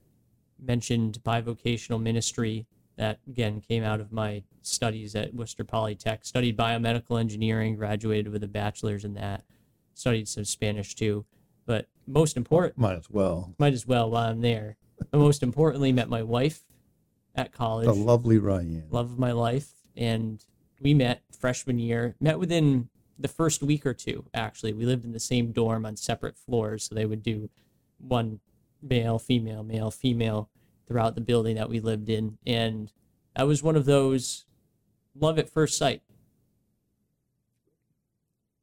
Speaker 1: mentioned bivocational ministry that again came out of my studies at Worcester Polytech. Studied biomedical engineering, graduated with a bachelor's in that. Studied some Spanish too, but most important,
Speaker 2: Might as well.
Speaker 1: might as well while I'm there. But most importantly, met my wife at college,
Speaker 2: The lovely Ryan.
Speaker 1: love of my life, and we met freshman year. Met within the first week or two. Actually, we lived in the same dorm on separate floors, so they would do one male, female, male, female throughout the building that we lived in, and that was one of those love at first sight.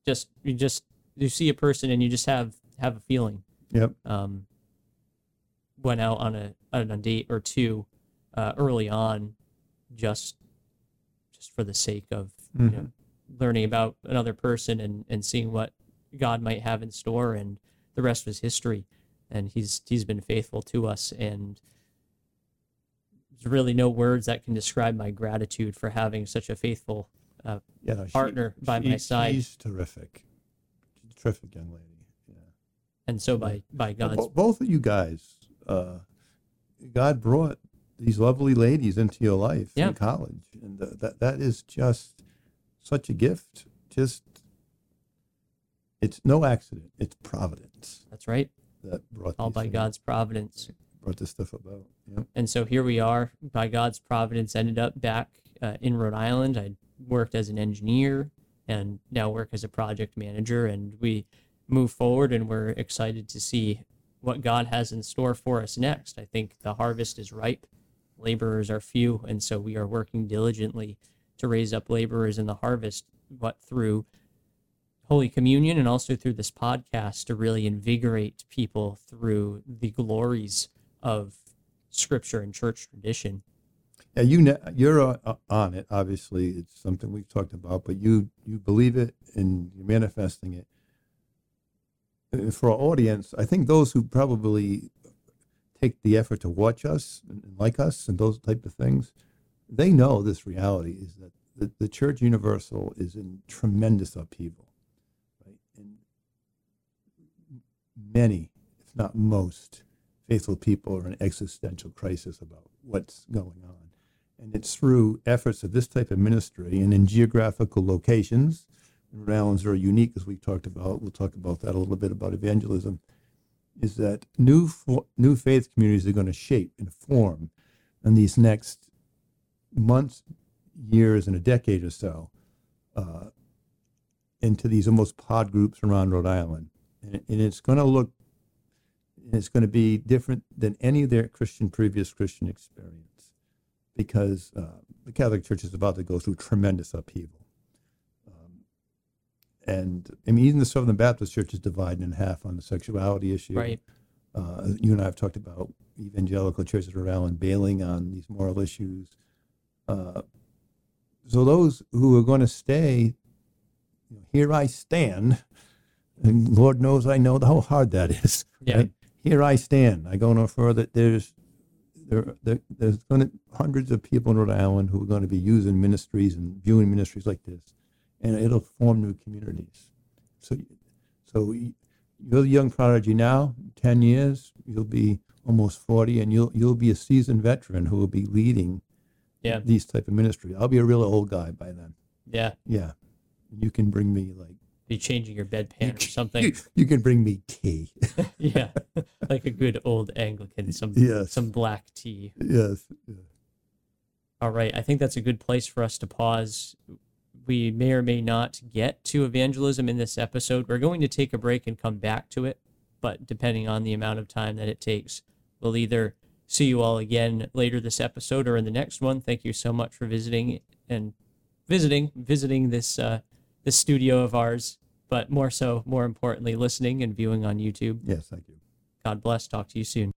Speaker 1: Just you just you see a person and you just have have a feeling
Speaker 2: Yep.
Speaker 1: um, went out on a on a date or two uh, early on, just just for the sake of you know, learning about another person and and seeing what God might have in store, and the rest was history. And he's he's been faithful to us, and there's really no words that can describe my gratitude for having such a faithful uh,
Speaker 2: Yeah, no, she-
Speaker 1: partner by my
Speaker 2: she-
Speaker 1: side.
Speaker 2: She's terrific. She's a terrific young lady. Yeah.
Speaker 1: and so by by
Speaker 2: Well,
Speaker 1: God's
Speaker 2: bo- both of you guys, uh, God brought these lovely ladies into your life
Speaker 1: Yeah.
Speaker 2: in college, and that that is just such a gift. Just it's no accident; it's providence
Speaker 1: that's right,
Speaker 2: that brought
Speaker 1: all by
Speaker 2: things-
Speaker 1: God's providence.
Speaker 2: Brought this stuff about. Yeah.
Speaker 1: And so here we are, by God's providence, ended up back uh, in Rhode Island. I worked as an engineer and now work as a project manager. And we move forward and we're excited to see what God has in store for us next. I think the harvest is ripe, laborers are few. And so we are working diligently to raise up laborers in the harvest, but through Holy Communion and also through this podcast to really invigorate people through the glories of scripture and church tradition.
Speaker 2: Yeah, you you're uh, on it. Obviously, it's something we've talked about, but you you believe it and you're manifesting it. And for our audience, I think those who probably take the effort to watch us and and like us and those type of things, they know this reality is that the, the Church Universal is in tremendous upheaval, right? And many, if not most, faithful people are in existential crisis about what's going on. And it's through efforts of this type of ministry and in geographical locations. Rhode Island's very unique, as we talked about. We'll talk about that a little bit about evangelism. Is that new new faith communities are going to shape and form in these next months, years, and a decade or so uh, into these almost pod groups around Rhode Island, and, and it's going to look it's going to be different than any of their Christian previous Christian experience because uh, the Catholic Church is about to go through tremendous upheaval. Um, and I mean, even the Southern Baptist Church is divided in half on the sexuality issue.
Speaker 1: Right.
Speaker 2: Uh, you and I have talked about evangelical churches around bailing on these moral issues. Uh, so those who are going to stay, you know, here I stand, and Lord knows I know how hard that is.
Speaker 1: Yeah.
Speaker 2: right? Here I stand. I go no further. There's there, there there's going to hundreds of people in Rhode Island who are going to be using ministries and viewing ministries like this, and it'll form new communities. So, so you're the young prodigy now. Ten years, you'll be almost forty, and you'll you'll be a seasoned veteran who will be leading
Speaker 1: Yeah.
Speaker 2: these type of ministry. I'll be a real old guy by then.
Speaker 1: Yeah.
Speaker 2: Yeah, you can bring me like
Speaker 1: Be changing your bedpan or
Speaker 2: you,
Speaker 1: something.
Speaker 2: you can bring me tea.
Speaker 1: yeah. Like a good old Anglican, some
Speaker 2: Yes.
Speaker 1: some black tea.
Speaker 2: yes.
Speaker 1: All right. I think that's a good place for us to pause. We may or may not get to evangelism in this episode. We're going to take a break and come back to it, but depending on the amount of time that it takes, we'll either see you all again later this episode or in the next one. Thank you so much for visiting and visiting visiting this uh, this studio of ours, but more so, more importantly, listening and viewing on YouTube.
Speaker 2: Yes, thank you.
Speaker 1: God bless. Talk to you soon.